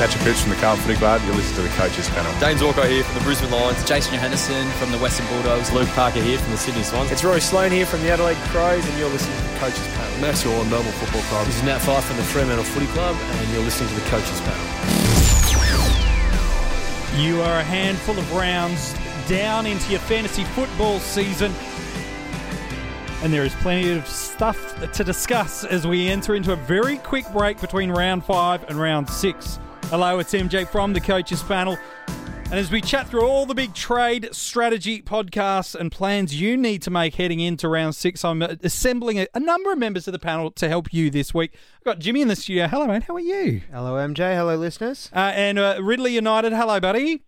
Patrick Pitch from the Carlton Footy Club. You're listening to the coaches panel. James Walker here from the Brisbane Lions. Jason Johannisen from the Western Bulldogs. Luke Parker here from the Sydney Swans. It's Rory Sloane here from the Adelaide Crows, and you're listening to the coaches panel. Max Gawn, Melbourne Football Club. This is Nat Fyfe from the Fremantle Footy Club, and you're listening to the coaches panel. You are a handful of rounds down into your fantasy football season. And there is plenty of stuff to discuss as we enter into a very quick break between round five and round six. Hello, it's MJ from the coaches panel. And as we chat through all the big trade strategy podcasts and plans you need to make heading into round six, I'm assembling a, a number of members of the panel to help you this week. I've got Jimmy in the studio. Hello, mate. How are you? Hello, MJ. Hello, listeners. Uh, and uh, Ridley United. Hello, buddy.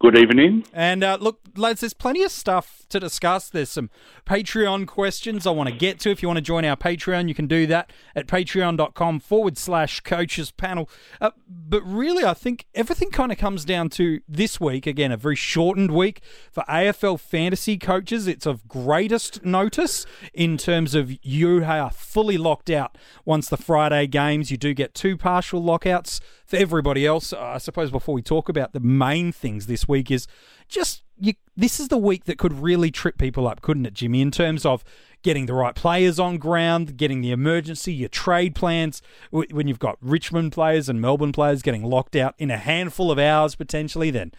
Good evening. And uh, look, lads, there's plenty of stuff to discuss. There's some Patreon questions I want to get to. If you want to join our Patreon, you can do that at patreon.com forward slash coaches panel. Uh, but really, I think everything kind of comes down to this week. Again, a very shortened week for AFL fantasy coaches. It's of greatest notice in terms of you are fully locked out once the Friday games. You do get two partial lockouts for everybody else, I suppose before we talk about the main things this week is just you, this is the week that could really trip people up, couldn't it, Jimmy? In terms of getting the right players on ground, getting the emergency, your trade plans. When you've got Richmond players and Melbourne players getting locked out in a handful of hours potentially, then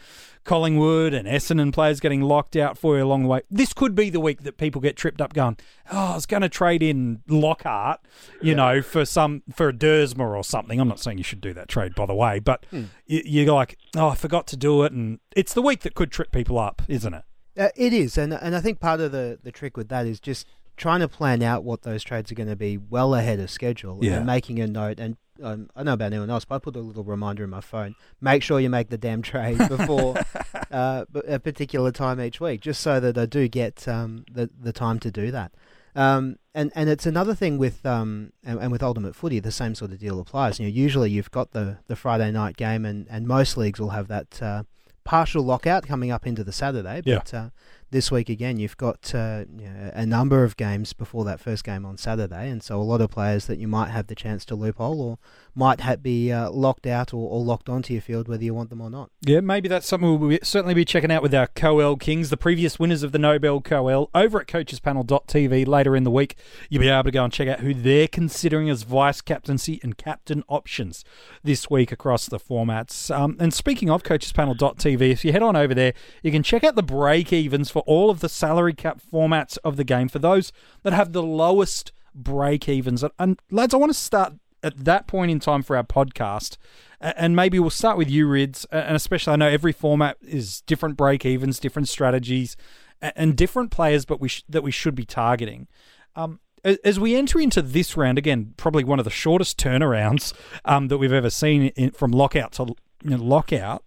Collingwood and Essendon players getting locked out for you along the way. This could be the week that people get tripped up going, oh, I was going to trade in Lockhart, you yeah. know, for some for a Duursma or something. I'm not saying you should do that trade, by the way, but hmm. you, are like, oh, I forgot to do it, and it's the week that could trip people up, isn't it? Uh, it is, and and I think part of the the trick with that is just trying to plan out what those trades are going to be well ahead of schedule yeah. and making a note and um, I don't know about anyone else, but I put a little reminder in my phone. Make sure you make the damn trade before uh, a particular time each week, just so that I do get um, the the time to do that. Um, and and it's another thing with um and, and, with ultimate footy, the same sort of deal applies. You know, usually you've got the the Friday night game, and and most leagues will have that uh, partial lockout coming up into the Saturday. But yeah. uh, this week again, you've got uh, you know, a number of games before that first game on Saturday, and so a lot of players that you might have the chance to loophole or might ha- be uh, locked out or, or, locked onto your field, whether you want them or not. Yeah, maybe that's something we'll be, certainly be checking out with our Coel Kings, the previous winners of the Nobel Coel, over at coachespanel.tv later in the week. You'll be able to go and check out who they're considering as vice captaincy and captain options this week across the formats. Um, and speaking of coachespanel.tv, if you head on over there, you can check out the break evens for for all of the salary cap formats of the game for those that have the lowest break evens. And, lads, I want to start at that point in time for our podcast. And maybe we'll start with you, Rids. And especially, I know every format is different break evens, different strategies, and different players, but we sh- that we should be targeting. Um, as we enter into this round, again, probably one of the shortest turnarounds um, that we've ever seen in, from lockout to you know, lockout.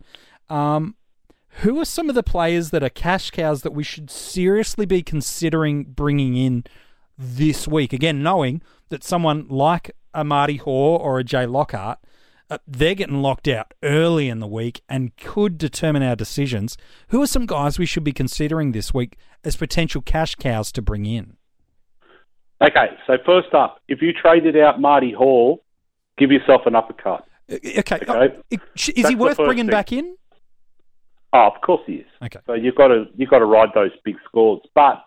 Um, who are some of the players that are cash cows that we should seriously be considering bringing in this week? Again, knowing that someone like a Marty Hore or a Jay Lockhart, uh, they're getting locked out early in the week and could determine our decisions. Who are some guys we should be considering this week as potential cash cows to bring in? Okay, so first up, if you traded out Marty Hore, give yourself an uppercut. Uh, okay, okay. Uh, is That's he worth bringing thing. back in? Oh, of course he is. Okay. So you've got to you've got to ride those big scores. But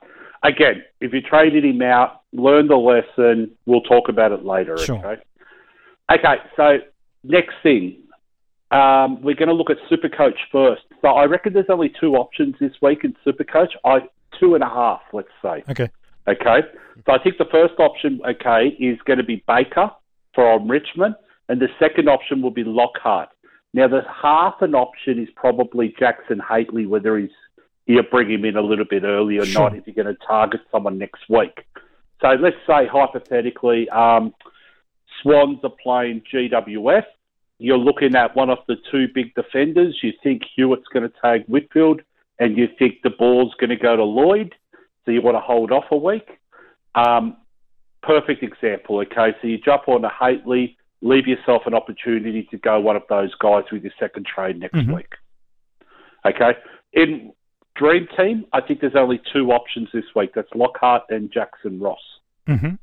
again, if you traded him out, learn the lesson. We'll talk about it later. Sure. Okay. Okay. So next thing, um, we're going to look at Supercoach first. So I reckon there's only two options this week in Supercoach. I two and a half, let's say. Okay. Okay. So I think the first option, okay, is going to be Baker from Richmond, and the second option will be Lockhart. Now, the half an option is probably Jackson Hately, whether he's you bring him in a little bit early or sure. not if you're going to target someone next week. So let's say hypothetically, um, Swans are playing GWS. You're looking at one of the two big defenders. You think Hewett's going to tag Whitfield, and you think the ball's going to go to Lloyd. So you want to hold off a week. Um, perfect example. Okay, so you jump on to Hately leave yourself an opportunity to go one of those guys with your second trade next mm-hmm. week. Okay. In Dream Team, I think there's only two options this week. That's Lockhart and Jackson Ross. Mm-hmm.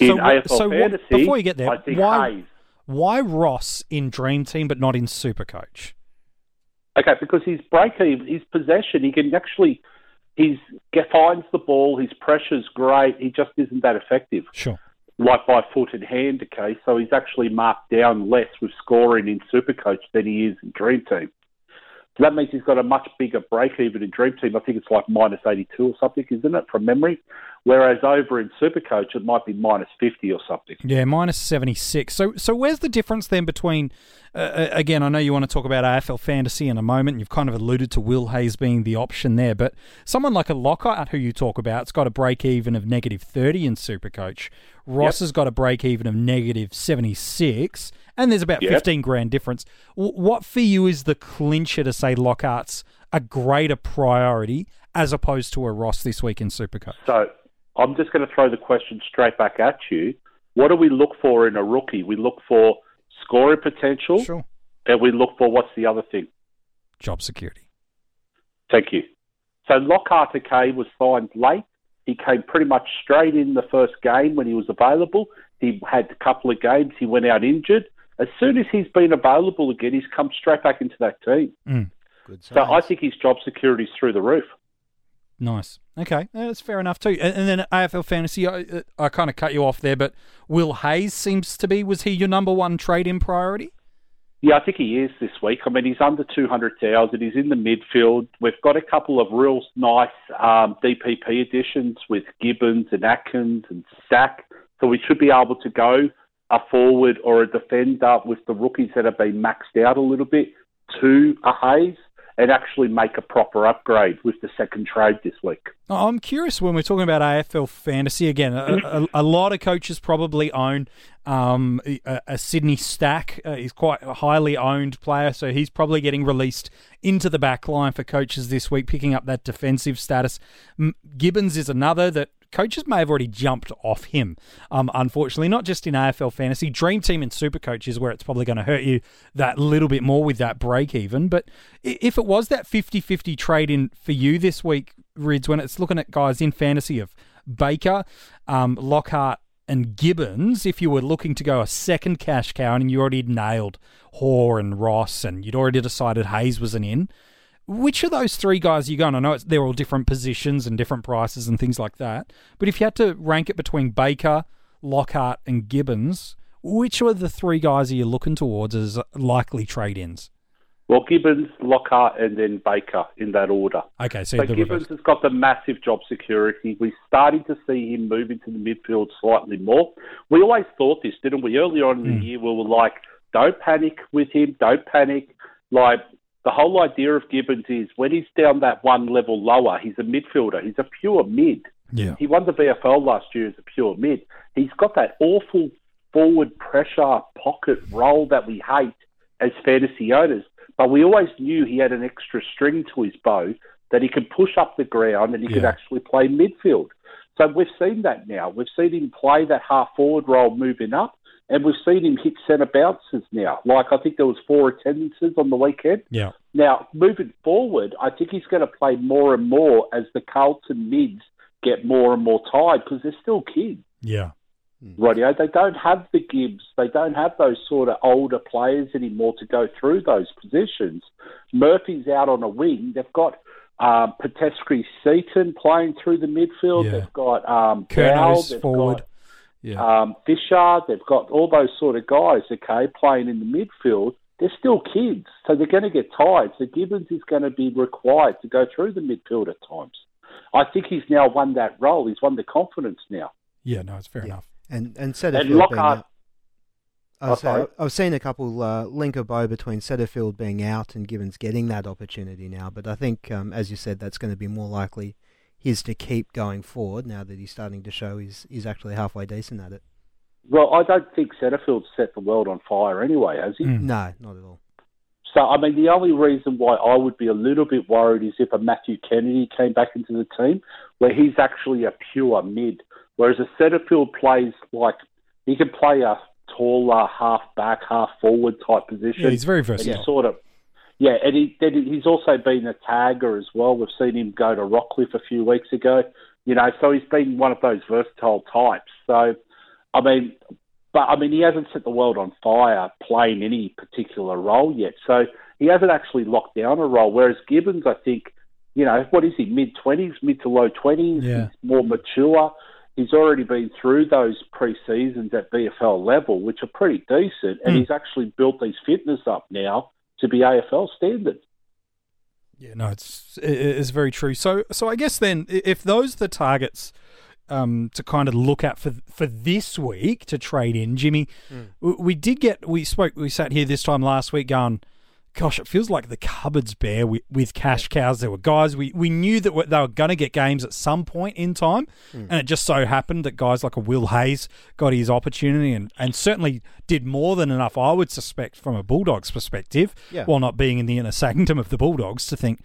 In so, AFL so Fantasy, before you get there, I think why, Hayes. Why Ross in Dream Team but not in Supercoach? Okay, because his break even, his possession, he can actually, he's get, finds the ball, his pressure's great. He just isn't that effective. Sure. Like by foot and hand, okay. So he's actually marked down less with scoring in Supercoach than he is in Dream Team. So that means he's got a much bigger break even in Dream Team. I think it's like minus 82 or something, isn't it, from memory? Whereas over in Supercoach, it might be minus 50 or something. Yeah, minus 76. So, so where's the difference then between uh, uh again, I know you want to talk about AFL fantasy in a moment. You've kind of alluded to Will Hayes being the option there, but someone like a Lockhart, who you talk about, it's got a break even of negative 30 in Supercoach. Ross yep. has got a break even of negative 76, and there's about yep. 15 grand difference. W- what for you is the clincher to say Lockhart's a greater priority as opposed to a Ross this week in Supercoach? So I'm just going to throw the question straight back at you. What do we look for in a rookie? We look for scoring potential. Sure. And we look for what's the other thing? Job security. Thank you. So Lockhart okay was signed late. He came pretty much straight in the first game when he was available. He had a couple of games. He went out injured. As soon as he's been available again, he's come straight back into that team. Mm. so I think his job security is through the roof. Nice. Okay, that's fair enough too. And, and then AFL fantasy, I, I kind of cut you off there, but Will Hayes seems to be. Was he your number one trade in priority? Yeah, I think he is this week. I mean, he's under 200,000. He's in the midfield. We've got a couple of real nice um, DPP additions with Gibbons and Atkins and Stack. So we should be able to go a forward or a defender with the rookies that have been maxed out a little bit to a Hayes and actually make a proper upgrade with the second trade this week. I'm curious when we're talking about AFL fantasy again. A, a, a lot of coaches probably own um, a, a, Sydney Stack. Uh, he's quite a highly owned player, so he's probably getting released into the back line for coaches this week, picking up that defensive status. Gibbons is another that coaches may have already jumped off him. Um, unfortunately, not just in AFL fantasy, Dream Team and Super Coach is where it's probably going to hurt you that little bit more with that break even. But if it was that 50 50 trade in for you this week, Rids, when it's looking at guys in fantasy of Baker, um, Lockhart, and Gibbons, if you were looking to go a second cash cow and you already nailed Hore and Ross and you'd already decided Hayes was an in, which of those three guys are you going? I know they're all different positions and different prices and things like that. But if you had to rank it between Baker, Lockhart, and Gibbons, which of the three guys are you looking towards as likely trade ins? Well, Gibbons, Lockhart, and then Baker in that order. Okay, so, so Gibbons reverse. has got the massive job security. We're starting to see him move into the midfield slightly more. We always thought this, didn't we? Earlier on in mm. the year, we were like, don't panic with him, don't panic. Like, the whole idea of Gibbons is when he's down that one level lower, he's a midfielder. He's a pure mid. Yeah. He won the VFL last year as a pure mid. He's got that awful forward pressure pocket role that we hate as fantasy owners. But we always knew he had an extra string to his bow that he could push up the ground and he yeah. could actually play midfield. So we've seen that now. We've seen him play that half forward role moving up. And we've seen him hit centre bounces now. Like I think there was four attendances on the weekend. Yeah. Now moving forward, I think he's going to play more and more as the Carlton mids get more and more tired because they're still kids. Yeah. Radio. They don't have the Gibbs. They don't have those sort of older players anymore to go through those positions. Murphy's out on a wing. They've got um, Peteski Seaton playing through the midfield. Yeah. They've got um, Curnow forward. Got, yeah. Um, Fisher, they've got all those sort of guys, okay, playing in the midfield. They're still kids, so they're going to get tired. So Gibbons is going to be required to go through the midfield at times. I think he's now won that role. He's won the confidence now. Yeah, no, it's fair yeah. enough. And and Setterfield and Lockhart, I was, oh, I was seeing a couple uh, link a bow between Setterfield being out and Gibbons getting that opportunity now, but I think, um, as you said, that's going to be more likely his to keep going forward now that he's starting to show he's, he's actually halfway decent at it. Well, I don't think Setterfield's set the world on fire anyway, has he? Mm. No, not at all. So, I mean, the only reason why I would be a little bit worried is if a Matthew Kennedy came back into the team where he's actually a pure mid, whereas a Setterfield plays like he can play a taller half back, half forward type position. Yeah, he's very versatile. Sort of yeah, and he, he's also been a tagger as well. We've seen him go to Rockliff a few weeks ago. You know, so he's been one of those versatile types. So, I mean, But I mean, he hasn't set the world on fire playing any particular role yet. So he hasn't actually locked down a role. Whereas Gibbons, I think, you know, what is he, mid 20s, mid to low 20s? Yeah. He's more mature. He's already been through those pre seasons at VFL level, which are pretty decent. And Mm. he's actually built these fitness up now to be AFL standard. Yeah, no, it's it- it's very true. So so I guess then if those are the targets um, to kind of look at for for this week to trade in, Jimmy, w we did get we spoke we sat here this time last week going. Gosh, it feels like the cupboard's bare with, with cash cows. There were guys we, we knew that they were going to get games at some point in time, hmm. and it just so happened that guys like a Will Hayes got his opportunity and, and certainly did more than enough. I would suspect from a Bulldogs perspective, Yeah. while not being in the inner sanctum of the Bulldogs, to think,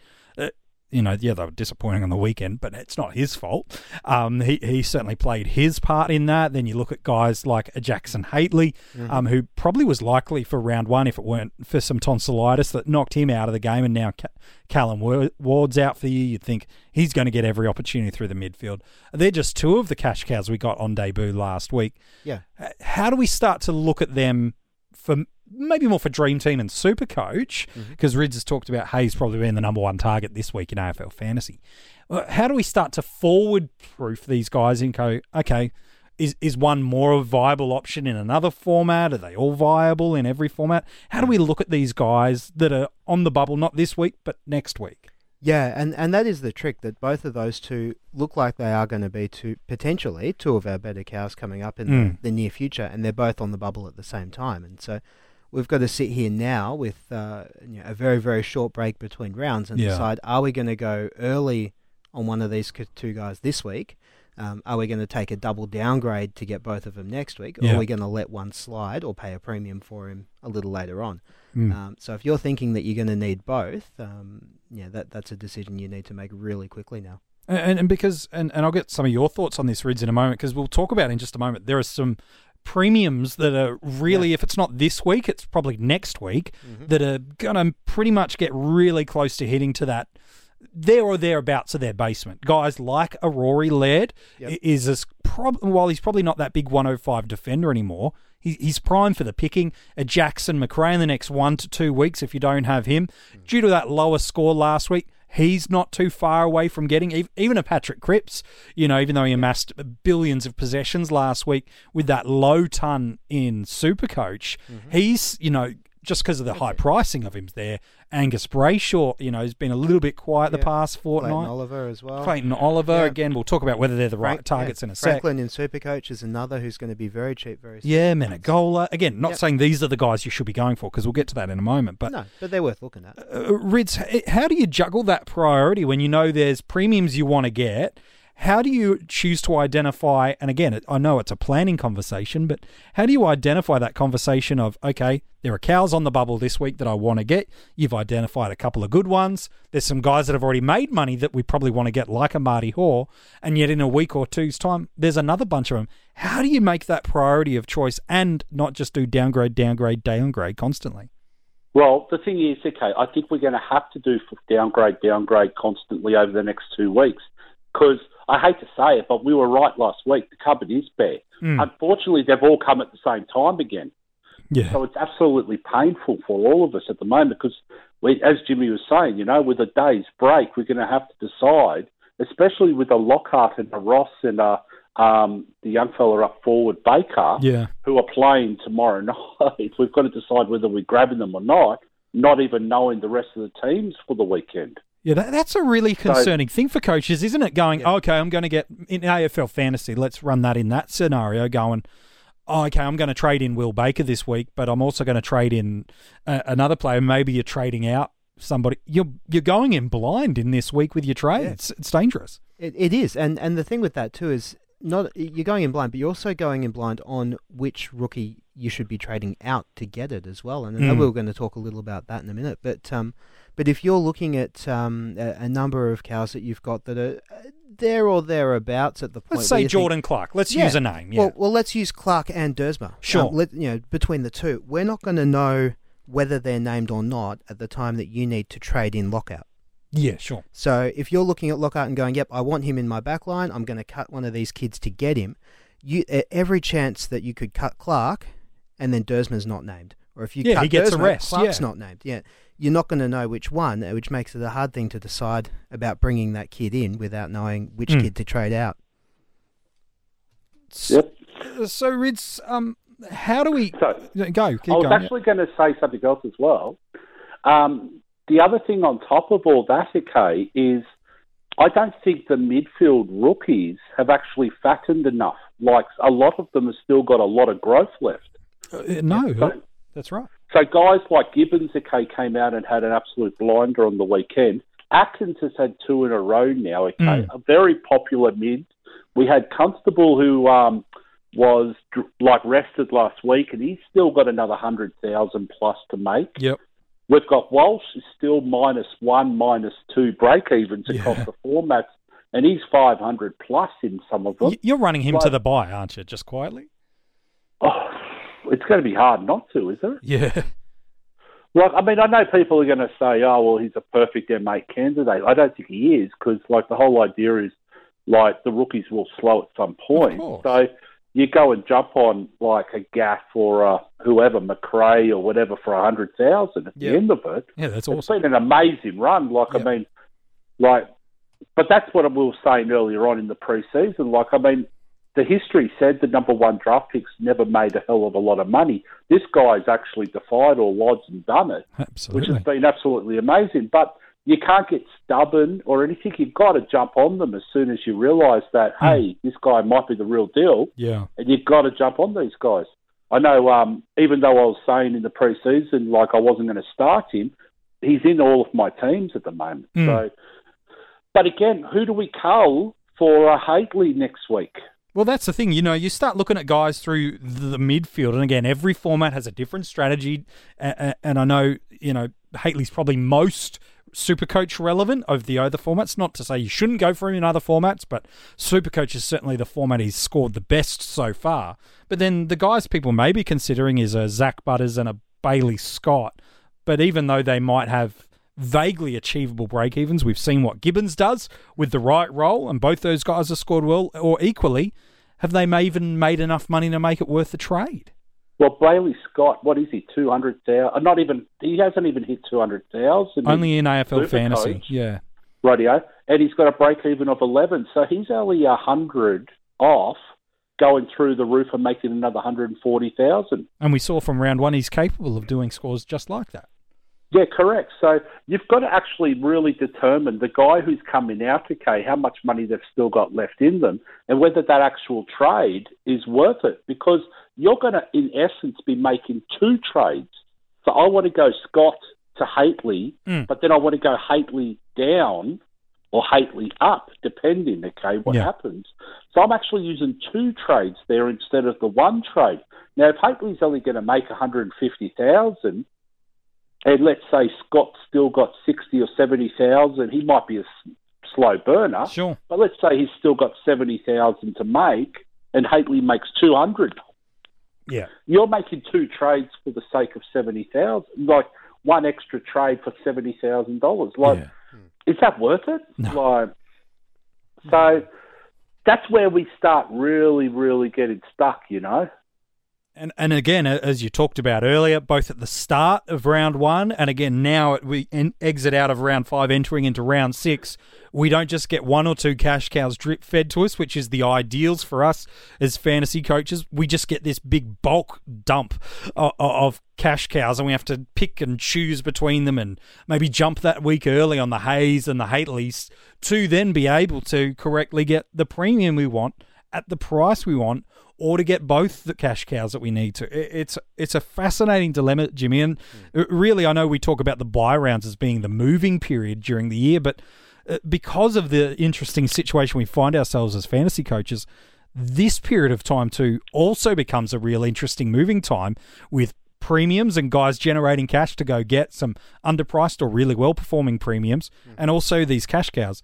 you know, yeah, they were disappointing on the weekend, but it's not his fault. Um, he he certainly played his part in that. Then you look at guys like Jackson Hately, um, who probably was likely for round one if it weren't for some tonsillitis that knocked him out of the game, and now Ca- Callum Ward's out for the year. You'd think he's going to get every opportunity through the midfield. They're just two of the cash cows we got on debut last week. Yeah. How do we start to look at them for maybe more for Dream Team and Super Coach because Rids has talked about Hayes probably being the number one target this week in AFL fantasy. How do we start to forward proof these guys and go, okay, is is one more a viable option in another format? Are they all viable in every format? How do we look at these guys that are on the bubble not this week but next week? Yeah, and, and that is the trick that both of those two look like they are going to be two potentially two of our better cows coming up in Mm. the, the near future, and they're both on the bubble at the same time. And so we've got to sit here now with uh, you know, a very very short break between rounds and Yeah. decide: are we going to go early on one of these two guys this week? Um, are we going to take a double downgrade to get both of them next week, or Yeah. are we going to let one slide or pay a premium for him a little later on? Mm. Um, so if you're thinking that you're going to need both, um, yeah, that that's a decision you need to make really quickly now. And, and because and, and I'll get some of your thoughts on this, Rids, in a moment because we'll talk about in just a moment. There are some premiums that are really, if it's not this week, it's probably next week mm-hmm. that are gonna pretty much get really close to hitting to that there or thereabouts of their basement. Guys like a Rory Laird Yep. is as prob- while he's probably not that big 105 defender anymore. He's prime for the picking. A Jackson Macrae in the next one to two weeks if you don't have him. Mm. Due to that lower score last week, he's not too far away from getting even a Patrick Cripps. You know, even though he amassed billions of possessions last week with that low ton in Supercoach, mm-hmm. he's you know just because of the high pricing of him there. Angus Brayshaw, you know, has been a little bit quiet the Yeah. past fortnight. Clayton. Oliver as well. Clayton Oliver Yeah. again. We'll talk about whether they're the right Frank- targets yeah, in a sec. Franklin in Supercoach is another who's going to be very cheap, very soon. Yeah, Menegola. Again, not Yep. saying these are the guys you should be going for because we'll get to that in a moment. But no, but they're worth looking at. uh, Rids, how do you juggle that priority when you know there's premiums you want to get? How do you choose to identify? And again, I know it's a planning conversation, but how do you identify that conversation of, okay, there are cows on the bubble this week that I want to get. You've identified a couple of good ones. There's some guys that have already made money that we probably want to get, like a Marty Hore. And yet, in a week or two's time, there's another bunch of them. How do you make that priority of choice and not just do downgrade, downgrade, downgrade constantly? Well, the thing is, okay, I think we're going to have to do downgrade, downgrade constantly over the next two weeks because I hate to say it, but we were right last week. The cupboard is bare. Mm. Unfortunately, they've all come at the same time again. Yeah. So it's absolutely painful for all of us at the moment because, we, as Jimmy was saying, you know, with a day's break, we're going to have to decide, especially with a Lockhart and a Ross and a, um, the young fella up forward, Baker, Yeah. who are playing tomorrow night. We've got to decide whether we're grabbing them or not, not even knowing the rest of the teams for the weekend. Yeah, that, that's a really concerning thing for coaches, isn't it? Going, Yeah. okay, I'm going to get in AFL fantasy. Let's run that in that scenario. Going, oh, okay, I'm going to trade in Will Baker this week, but I'm also going to trade in uh, another player. Maybe you're trading out somebody. You're you're going in blind in this week with your trades. It's dangerous. It, it is, and and the thing with that too is not you're going in blind, but you're also going in blind on which rookie you should be trading out to get it as well. And I know Mm. we we're going to talk a little about that in a minute, but um, but if you're looking at um a, a number of cows that you've got that are uh, there or thereabouts at the point, Let's where say you think- Jordan Clark. Let's Yeah. use a name. Yeah. Well, well, let's use Clark and Duursma. Sure. Um, let, you know, between the two, we're not going to know whether they're named or not at the time that you need to trade in lockout. yeah, sure. So if you're looking at Lockhart and going, "Yep, I want him in my back line. I'm going to cut one of these kids to get him," you every chance that you could cut Clark, and then Duursma's not named, or if you Yeah, cut he gets rest, Clark's yeah. not named. Yeah, you're not going to know which one, uh, which makes it a hard thing to decide about bringing that kid in without knowing which Mm. kid to trade out. Yep. So, Rids, um, how do we So go? Keep I was going. actually going to say something else as well. Um, the other thing on top of all that, okay, is I don't think the midfield rookies have actually fattened enough. Like a lot of them have still got a lot of growth left. Uh, no, So, that's right. So guys like Gibbons, okay, came out and had an absolute blinder on the weekend. Atkins has had two in a row now, okay, Mm. a very popular mid. We had Constable who um, was like rested last week, and he's still got another hundred thousand plus to make. Yep. We've got Walsh is still minus one, minus two break evens across Yeah. the formats, and he's five hundred plus in some of them. You're running him to the buy, aren't you? Just quietly. Oh, it's going to be hard not to, isn't it? Yeah. Like, I mean, I know people are going to say, "Oh, well, he's a perfect M8 candidate." I don't think he is because, like, the whole idea is, like, the rookies will slow at some point. So you go and jump on like a Gaff or a whoever Macrae or whatever for a hundred thousand at Yeah. the end of it. Yeah, that's It's awesome. been an amazing run. Like, Yeah. I mean, like, but that's what we were saying earlier on in the preseason. Like, I mean, the history said the number one draft picks never made a hell of a lot of money. This guy's actually defied all odds and done it, which Absolutely. has been absolutely amazing. But you can't get stubborn or anything. You've got to jump on them as soon as you realise that, Hmm. hey, this guy might be the real deal Yeah. and you've got to jump on these guys. I know, um, even though I was saying in the preseason, like I wasn't going to start him, he's in all of my teams at the moment. Mm. So, but again, who do we cull for uh, Hately next week? Well, that's the thing. You know, you start looking at guys through the midfield, and again, every format has a different strategy. And, I know, you know, Hately's probably most super coach relevant of the other formats. Not to say you shouldn't go for him in other formats, but super coach is certainly the format he's scored the best so far. But then the guys people may be considering is a Zak Butters and a Bailey Scott. But even though they might have vaguely achievable break evens, we've seen what Gibbons does with the right role, and both those guys have scored well, or equally, have they even made enough money to make it worth the trade? Well, Bailey Scott, what is he? Two hundred thousand? Uh, not even. He hasn't even hit two hundred thousand. Only in AFL fantasy, yeah. radio, and he's got a break even of 11. So he's only a 100 off going through the roof and making another 140,000. And we saw from round one he's capable of doing scores just like that. Yeah, correct. So you've got to actually really determine the guy who's coming out, okay, how much money they've still got left in them and whether that actual trade is worth it because you're going to, in essence, be making two trades. So I want to go Scott to Hately, Mm. but then I want to go Hately down or Hately up, depending, okay, what Yeah. happens. So I'm actually using two trades there instead of the one trade. Now, if Hately's only going to make 150,000, and let's say Scott's still got 60 or 70,000, he might be a s- slow burner. Sure. But let's say he's still got 70,000 to make and Hately makes 200. Yeah. You're making two trades for the sake of 70,000, like one extra trade for $70,000. Like, Yeah. is that worth it? No. Like, so that's where we start really, really getting stuck, you know? And and again, as you talked about earlier, both at the start of round one and again now we exit out of round five, entering into round six. We don't just get one or two cash cows drip fed to us, which is the ideals for us as fantasy coaches. We just get this big bulk dump of, of cash cows, and we have to pick and choose between them, and maybe jump that week early on the Hayes and the Hatelys to then be able to correctly get the premium we want at the price we want, or to get both the cash cows that we need to. It's it's a fascinating dilemma, Jimmy. And uh, really, I know we talk about the buy rounds as being the moving period during the year, but uh, because of the interesting situation we find ourselves as fantasy coaches, this period of time too also becomes a real interesting moving time with premiums and guys generating cash to go get some underpriced or really well performing premiums, and also these cash cows.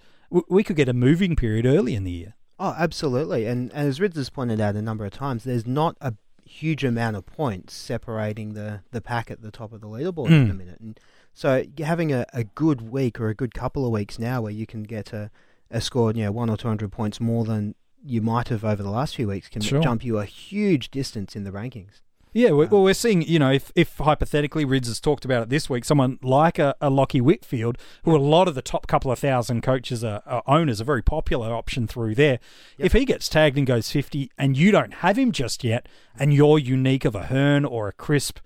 We could get a moving period early in the year. Oh, absolutely. And, and as has pointed out a number of times, there's not a huge amount of points separating the, the pack at the top of the leaderboard at the Mm. minute. And so having a, a good week or a good couple of weeks now where you can get a, a score, you know, one or two hundred points more than you might have over the last few weeks can Sure. jump you a huge distance in the rankings. Yeah, we- well, we're seeing, you know, if, if hypothetically Rids has talked about it this week, someone like a, a Lachie Whitfield, who a lot of the top couple of thousand coaches are, are owners, a very popular option through there. If he gets tagged and goes 50 and you don't have him just yet, and you're unique of a Hearn or a Crisp,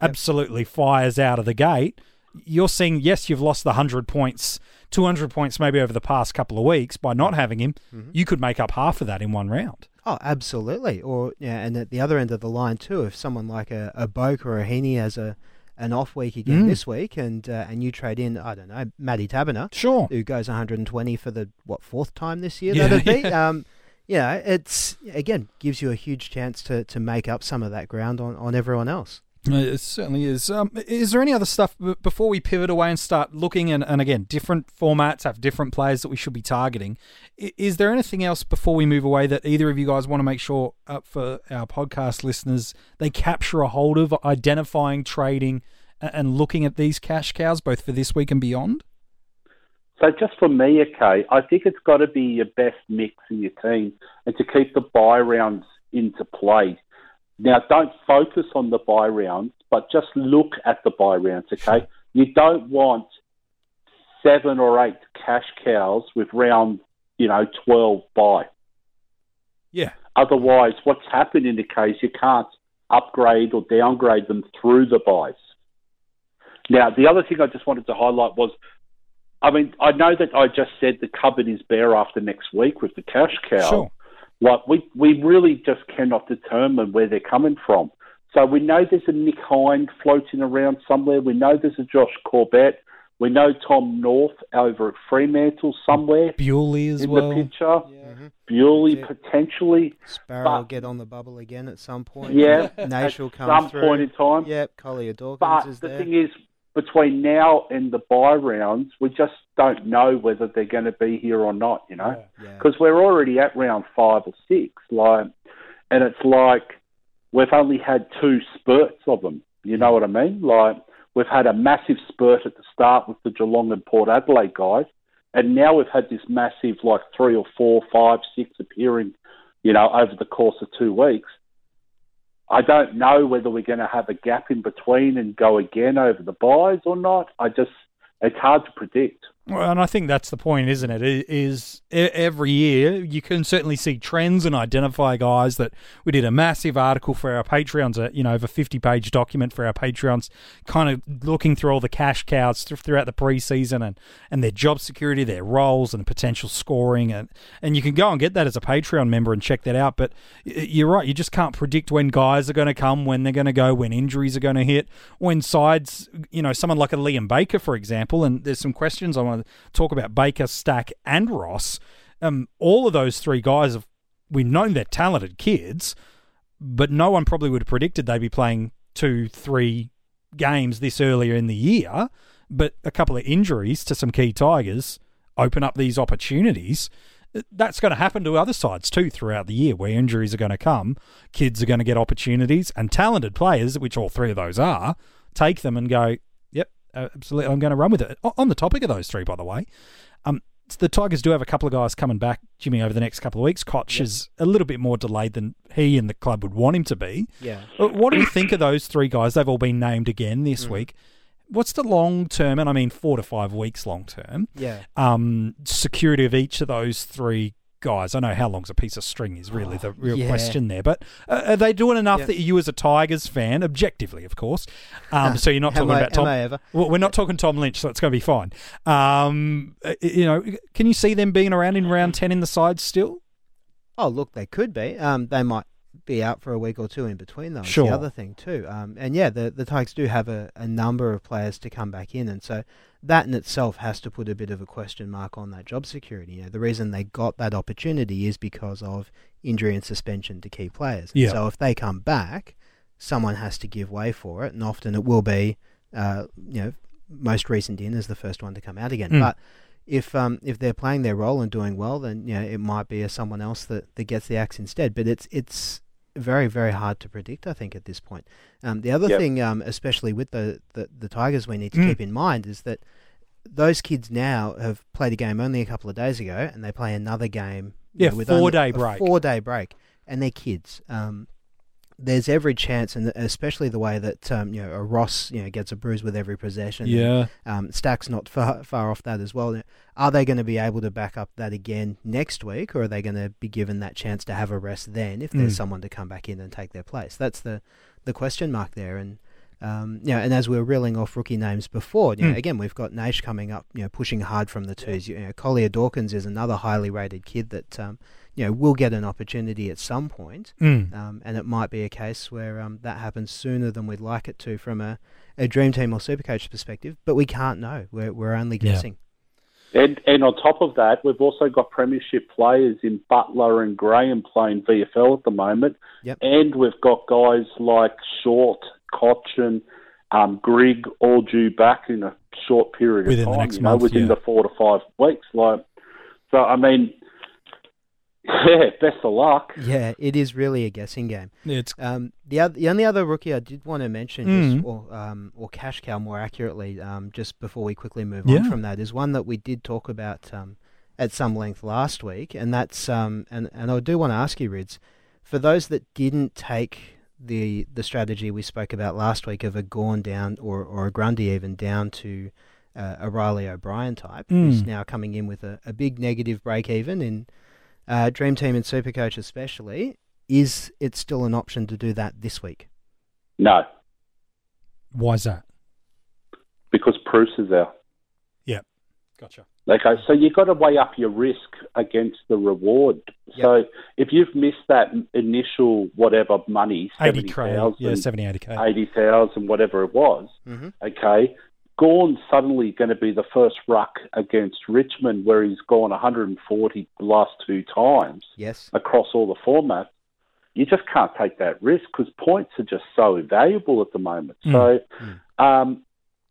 absolutely fires out of the gate, you're seeing, yes, you've lost the 100 points, 200 points maybe over the past couple of weeks by not having him. Mm-hmm. You could make up half of that in one round. Oh, absolutely. Or yeah, and at the other end of the line too, if someone like a, a Boak or a Heeney has a an off week again Mm. this week, and uh, and you trade in, I don't know, Matty Taberner, Sure. who goes 120 for the what fourth time this year Yeah, that'd be. yeah. Um, yeah, it's again gives you a huge chance to, to make up some of that ground on, on everyone else. Uh, It certainly is. Um, is there any other stuff before we pivot away and start looking? And, and again, different formats have different players that we should be targeting. Is there anything else before we move away that either of you guys want to make sure uh, for our podcast listeners they capture a hold of identifying, trading, a- and looking at these cash cows both for this week and beyond? So just for me, okay, I think it's got to be your best mix in your team and to keep the buy rounds into play. Now, don't focus on the buy rounds, but just look at the buy rounds, okay? You don't want seven or eight cash cows with round, you know, 12 buy. Yeah. Otherwise, what's happened in the case, you can't upgrade or downgrade them through the buys. Now, the other thing I just wanted to highlight was, I mean, I know that I just said the cupboard is bare after next week with the cash cow. Sure. Like we, we really just cannot determine where they're coming from. So we know there's a Nick Hind floating around somewhere. We know there's a Josh Corbett. We know Tom North over at Fremantle somewhere Bewley as in well. the picture. Yeah. Mm-hmm. Bewley That's potentially. Sparrow But- will get on the bubble again at some point. Yeah, Naish will come at some through. point in time. Yep, Collier Dawkins But is the there. thing is, between now and the buy rounds, we just don't know whether they're going to be here or not. You know, yeah. because we're already at round five or six, like, and it's like we've only had two spurts of them. You know what I mean? Like we've had a massive spurt at the start with the Geelong and Port Adelaide guys, and now we've had this massive like three or four, five, six appearing, you know, over the course of two weeks. I don't know whether we're going to have a gap in between and go again over the buys or not. I just, it's hard to predict. Well, and I think that's the point, isn't it? I- e- every year you can certainly see trends and identify guys that we did a massive article for our Patreons, you know, over fifty page document for our Patreons, kind of looking through all the cash cows th- throughout the preseason and and their job security, their roles, and potential scoring, and and you can go and get that as a Patreon member and check that out. But you're right, you just can't predict when guys are going to come, when they're going to go, when injuries are going to hit, when sides, you know, someone like a Liam Baker, for example, and there's some questions I want to talk about Baker, Stack, and Ross. Um, all of those three guys have we've known they're talented kids, but no one probably would have predicted they'd be playing two, three games this earlier in the year. But a couple of injuries to some key Tigers open up these opportunities. That's going to happen to other sides too throughout the year, where injuries are going to come, kids are going to get opportunities, and talented players, which all three of those are, take them and go, "Yep, uh, absolutely, I'm going to run with it." On the topic of those three, by the way, um, the Tigers do have a couple of guys coming back, Jimmy, over the next couple of weeks. Koch is a little bit more delayed than he and the club would want him to be. yeah. What do you think of those three guys? They've all been named again this week. What's the long term, and I mean four to five weeks long term, Yeah. um, security of each of those three guys? I know how long's a piece of string is really the real yeah. question there, but uh, are they doing enough Yeah. that you, as a Tigers fan, objectively, of course, um, so you're not talking I- about Tom. ever? Well, we're not talking Tom Lynch, so it's going to be fine. Um, uh, you know, can you see them being around in round ten in the side still? Oh, look, they could be. Um, they might be out for a week or two in between, though. Sure. the other thing too. Um, and yeah, the the Tigers do have a, a number of players to come back in, and so that in itself has to put a bit of a question mark on that job security. You know, the reason they got that opportunity is because of injury and suspension to key players. Yeah. So if they come back, someone has to give way for it, and often it will be, uh, you know, most recent in is the first one to come out again. Mm. But if um if they're playing their role and doing well, then you know it might be a someone else that, that gets the axe instead. But it's it's very very hard to predict. I think at this point. Um, the other Yep. thing, um, especially with the, the the Tigers, we need to Mm. keep in mind is that those kids now have played a game only a couple of days ago, and they play another game Yeah, with four only day a break. Four day break, and they're kids. Um, there's every chance, and especially the way that um, you know a Ross you know gets a bruise with every possession. Yeah. And, um, Stack's not far far off that as well. Are they going to be able to back up that again next week, or are they going to be given that chance to have a rest then if there's Mm. someone to come back in and take their place? That's the the question mark there, and. Um, you know, and as we were reeling off rookie names before, you know, Mm. again we've got Naish coming up, you know, pushing hard from the twos. You know, Collier Dawkins is another highly rated kid that um, you know will get an opportunity at some point. Mm. Um, and it might be a case where um, that happens sooner than we'd like it to from a, a dream team or supercoach perspective, but we can't know. We're, we're only Yeah. guessing. And, and on top of that, we've also got premiership players in Butler and Graham playing VFL at the moment. Yep. And we've got guys like Short, Cotchin, um, Grigg all due back in a short period Within of the time. next you know, month, within yeah. the four to five weeks. Like, so I mean, yeah, best of luck. Yeah, it is really a guessing game. It's Um, the other, the only other rookie I did want to mention, Mm. just, or um, or cash cow more accurately, um, just before we quickly move Yeah. on from that, is one that we did talk about um, at some length last week, and that's um, and and I do want to ask you, Rids, for those that didn't take the the strategy we spoke about last week of a Gawn down or or a Grundy even down to uh, a Riley O'Brien type, who's Mm. now coming in with a, a big negative break even in uh, Dream Team and Supercoach especially. Is it still an option to do that this week? No, why's that? because Bruce is out. Yeah, gotcha. Okay, so you've got to weigh up your risk against the reward. So if you've missed that initial whatever money, Eighty seventy k, thousand, yeah, seventy eighty k. eighty thousand, whatever it was, Mm-hmm. okay, Gawn's suddenly going to be the first ruck against Richmond, where he's gone 140 the last two times Yes. across all the formats. You just can't take that risk because points are just so valuable at the moment. Mm. So, um,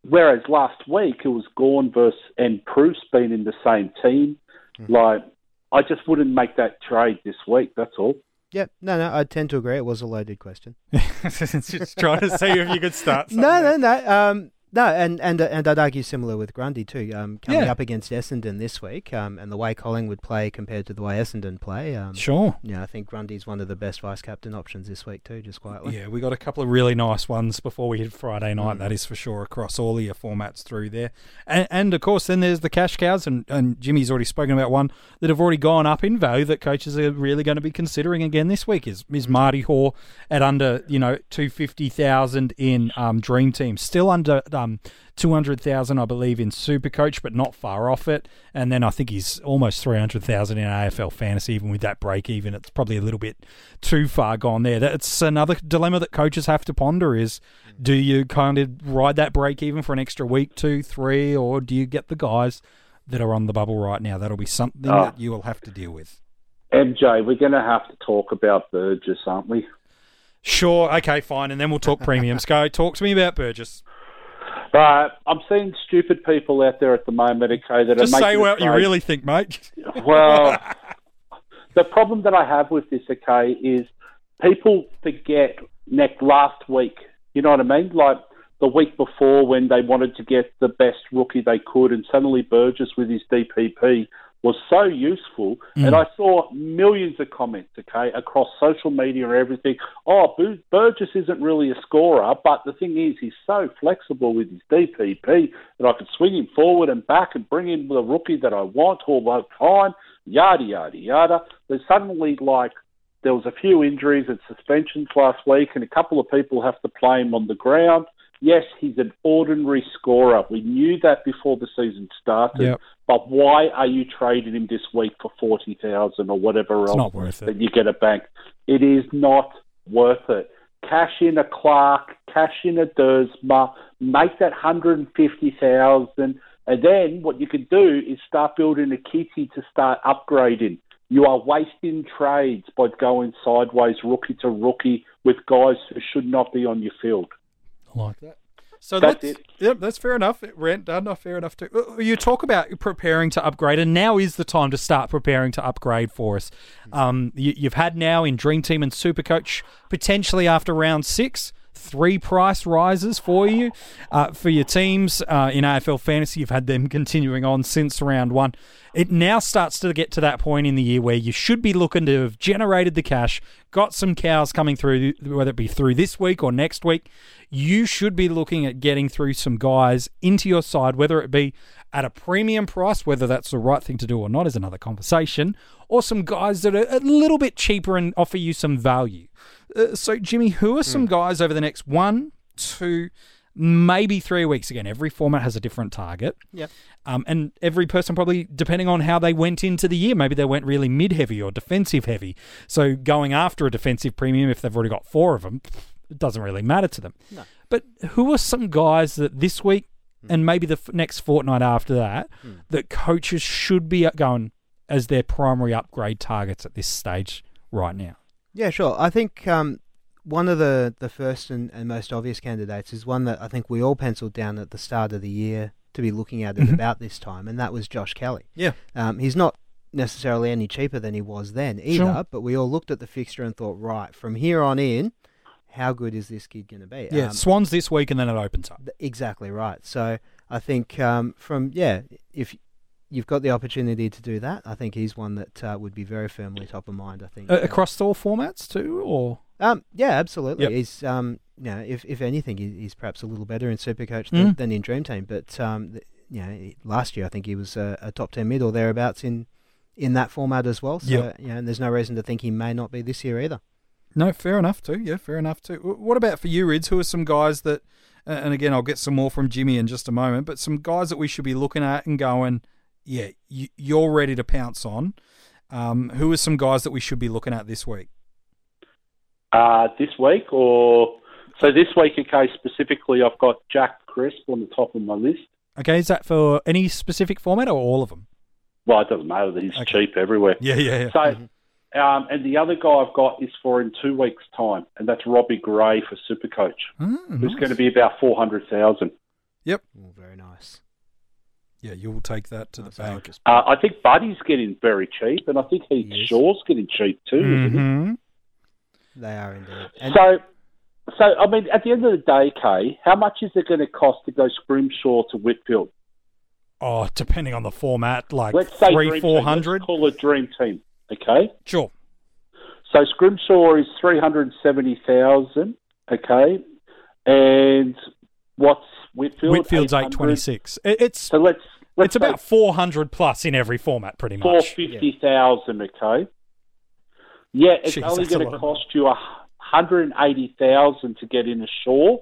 whereas last week it was Gorn versus and Bruce being in the same team, like I just wouldn't make that trade this week. That's all. Yep. No, no, I tend to agree. It was a loaded question. Just trying to see if you could start. no, no, no. Um, no, and and uh, and I'd argue similar with Grundy too. Um, coming Yeah. up against Essendon this week, um, and the way Collingwood play compared to the way Essendon play, um, Sure. yeah, I think Grundy's one of the best vice captain options this week too. Just quietly. Yeah, we got a couple of really nice ones before we hit Friday night. Mm. That is for sure across all of your formats through there, and, and of course then there's the cash cows, and, and Jimmy's already spoken about one that have already gone up in value that coaches are really going to be considering again this week. Is is Marty Hore at under you know two fifty thousand in um, Dream Team, still under um, two hundred thousand I believe in Supercoach, but not far off it. And then I think he's almost three hundred thousand in AFL fantasy, even with that break even. It's probably a little bit too far gone there. That's another dilemma that coaches have to ponder: is do you kind of ride that break even for an extra week, two, three, or do you get the guys that are on the bubble right now? That'll be something Oh. that you will have to deal with. MJ, we're going to have to talk about Burgess, aren't we? Sure, okay, fine, and then we'll talk premiums. Go, talk to me about Burgess. Right, I'm seeing stupid people out there at the moment, okay, that Just are say what you really think, mate. Well, the problem that I have with this, okay, is people forget next last week. You know what I mean? Like the week before when they wanted to get the best rookie they could, and suddenly Burgess with his DPP was so useful. And mm. I saw millions of comments, okay, across social media and everything. Oh, Burgess isn't really a scorer, but the thing is, he's so flexible with his DPP that I could swing him forward and back and bring in the rookie that I want all the time. Yada yada yada. There's suddenly like there was a few injuries and suspensions last week, and a couple of people have to play him on the ground. Yes, he's an ordinary scorer. We knew that before the season started. Yep. But why are you trading him this week for forty thousand or whatever It's else not worth it. that you get a bank? It is not worth it. Cash in a Clark, cash in a Duursma, make that hundred and fifty thousand, and then what you can do is start building a kitty to start upgrading. You are wasting trades by going sideways, rookie to rookie, with guys who should not be on your field. I like that. So That's let's, it. Yep, that's fair enough. Rent done, not fair enough too. Uh, You talk about preparing to upgrade, and now is the time to start preparing to upgrade for us. Um, you, you've had now in Dream Team and Super Coach potentially after round six three price rises for you uh, for your teams uh, in AFL fantasy. You've had them continuing on since round one. It now starts to get to that point in the year where you should be looking to have generated the cash, got some cows coming through, whether it be through this week or next week. You should be looking at getting through some guys into your side, whether it be at a premium price, whether that's the right thing to do or not is another conversation, or some guys that are a little bit cheaper and offer you some value. Uh, so, Jimmy, who are some mm. guys over the next one, two, maybe three weeks? Again, every format has a different target. Yep. Um, and every person probably, depending on how they went into the year, maybe they went really mid heavy or defensive heavy. So, going after a defensive premium, if they've already got four of them, it doesn't really matter to them. No. But who are some guys that this week and maybe the f- next fortnight after that, mm. that coaches should be going as their primary upgrade targets at this stage right now? Yeah, sure. I think um, one of the, the first and, and, most obvious candidates is one that I think we all penciled down at the start of the year to be looking at it mm-hmm. about this time, and that was Josh Kelly. Yeah. Um, he's not necessarily any cheaper than he was then either, sure. but we all looked at the fixture and thought, right, from here on in, how good is this kid going to be? Yeah, um, Swans this week and then it opens up. Exactly right. So I think um, from yeah, if you've got the opportunity to do that, I think he's one that uh, would be very firmly top of mind. I think uh, across all formats too, or um, yeah, absolutely. Yep. He's um, you know, if if anything, he's perhaps a little better in Supercoach than, mm. than in Dream Team. But um, you know, last year I think he was a, a top ten mid or thereabouts in in that format as well. So yep. you know, and there's no reason to think he may not be this year either. No, fair enough too. Yeah, fair enough too. What about for you, Rids? Who are some guys that, and again, I'll get some more from Jimmy in just a moment, but some guys that we should be looking at and going, yeah, you're ready to pounce on. Um, who are some guys that we should be looking at this week? Uh, this week, or so this week, okay, specifically, I've got Jack Crisp on the top of my list. Okay, is that for any specific format or all of them? Well, it doesn't matter. He's okay. cheap everywhere. Yeah, yeah, yeah. So. Um, and the other guy I've got is for in two weeks' time, and that's Robbie Gray for Supercoach, mm, who's nice. going to be about four hundred thousand. Yep. Oh, very nice. Yeah, you'll take that to nice the bank. Uh, I think Buddy's getting very cheap, and I think Heath yes. Shaw's getting cheap too. Mm-hmm. They are indeed. And so, so I mean, at the end of the day, Kay, how much is it going to cost to go Scrimshaw to Whitfield? Oh, depending on the format, like Let's say three, four hundred. Call it dream team. Okay. Sure. So Scrimshaw is three hundred seventy thousand. Okay, and what's Whitfield? Whitfield's eight twenty six. It's so let's. let's it's about four hundred plus in every format, pretty much. Four fifty thousand. Yeah. Okay. Yeah, it's Jeez, only going to cost you a hundred and eighty thousand to get in a Shaw.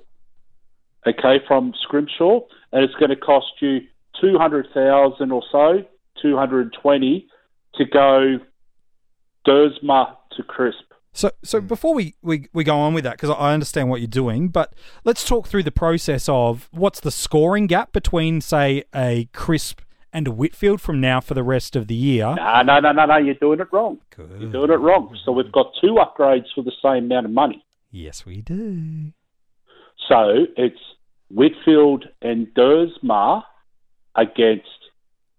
Okay, from Scrimshaw, and it's going to cost you two hundred thousand or so, two hundred twenty, to go Duursma to Crisp. So, so mm. before we, we, we go on with that, because I understand what you're doing, but let's talk through the process of what's the scoring gap between, say, a Crisp and a Whitfield from now for the rest of the year. No, no, no, no, no. You're doing it wrong. Good. You're doing it wrong. So we've got two upgrades for the same amount of money. Yes, we do. So it's Whitfield and Duursma against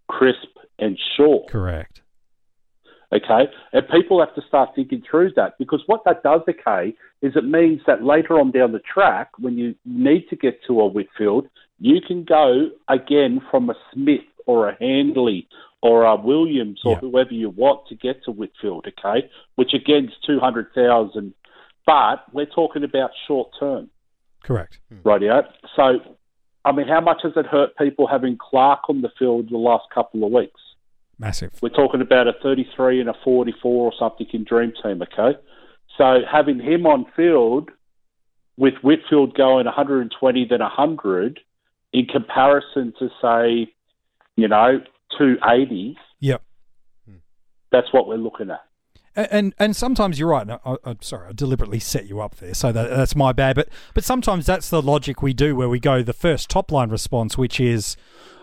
Crisp and Shaw. Correct. Okay, and people have to start thinking through that because what that does, okay, is it means that later on down the track, when you need to get to a Whitfield, you can go again from a Smith or a Handley or a Williams or yeah. whoever you want to get to Whitfield, okay, which again is 200,000, but we're talking about short term. Correct. Hmm. Rightio. So, I mean, how much has it hurt people having Clark on the field the last couple of weeks? Massive. We're talking about a 33 and a 44 or something in Dream Team, okay? So having him on field with Whitfield going 120 then 100 in comparison to, say, you know, 280. Yep. That's what we're looking at. And, and sometimes you're right. I, am sorry, I deliberately set you up there, so that, that's my bad. But but sometimes that's the logic we do, where we go the first top line response, which is,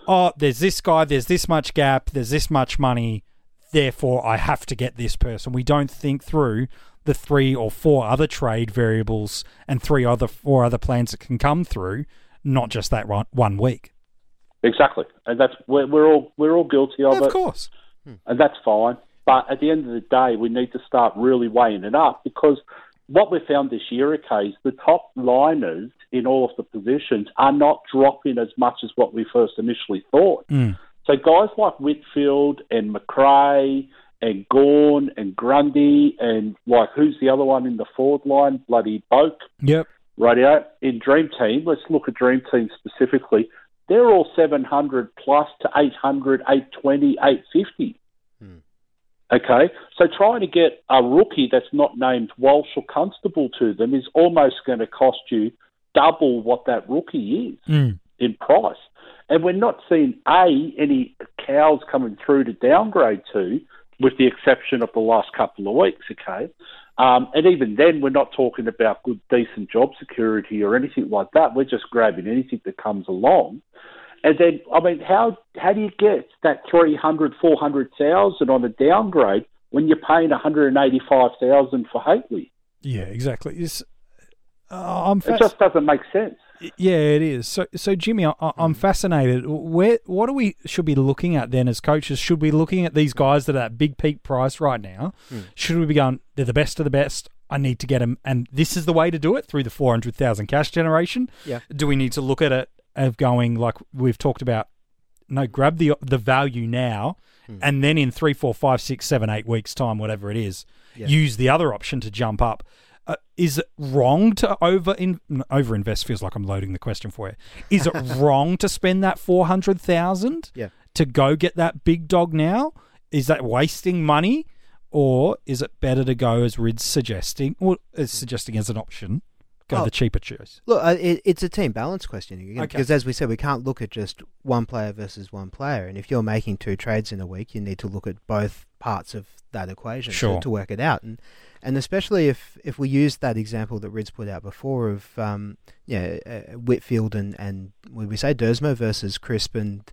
oh, there's this guy, there's this much gap, there's this much money, therefore I have to get this person. We don't think through the three or four other trade variables and three other four other plans that can come through, not just that one, one week. Exactly, and that's we're, we're all we're all guilty of yeah, it. Of course, and that's fine. But at the end of the day, we need to start really weighing it up because what we've found this year, okay, is the top liners in all of the positions are not dropping as much as what we first initially thought. Mm. So guys like Whitfield and Macrae and Gawn and Grundy and like who's the other one in the forward line? Bloody Boak. Yep. Radio in Dream Team. Let's look at Dream Team specifically. They're all 700 plus to 800, 820, 850. Okay, so trying to get a rookie that's not named Walsh or Constable to them is almost going to cost you double what that rookie is Mm. in price. And we're not seeing A, any cows coming through to downgrade to, with the exception of the last couple of weeks, okay? Um, and even then, we're not talking about good, decent job security or anything like that. We're just grabbing anything that comes along. And then, I mean, how how do you get that 300, 400,000 on a downgrade when you're paying 185,000 for Hately? Yeah, exactly. It's, uh, I'm It just doesn't make sense. Yeah, it is. So, so Jimmy, I, I- I'm fascinated. Where, what do we should be looking at then as coaches? Should we be looking at these guys that are at big peak price right now? Should we be going? They're the best of the best. I need to get them, and this is the way to do it through the four hundred thousand cash generation. Yeah. Do we need to look at it of going like we've talked about? No, grab the the value now, and then in three, four, five, six, seven, eight weeks time, whatever it is, Yeah. use the other option to jump up. Uh, is it wrong to over in, over invest? Feels like I'm loading the question for you. Is it wrong to spend that four hundred thousand Yeah. to go get that big dog now? Is that wasting money, or is it better to go as Rid's suggesting, or is suggesting as an option, go Oh. the cheaper choice? Look, uh, it, it's a team balance question again, Okay. because as we said, we can't look at just one player versus one player. And if you're making two trades in a week, you need to look at both parts of that equation Sure. to, to work it out. And and especially if, if we use that example that Rids put out before of um, yeah uh, Whitfield and and we say Duursma versus Crisp and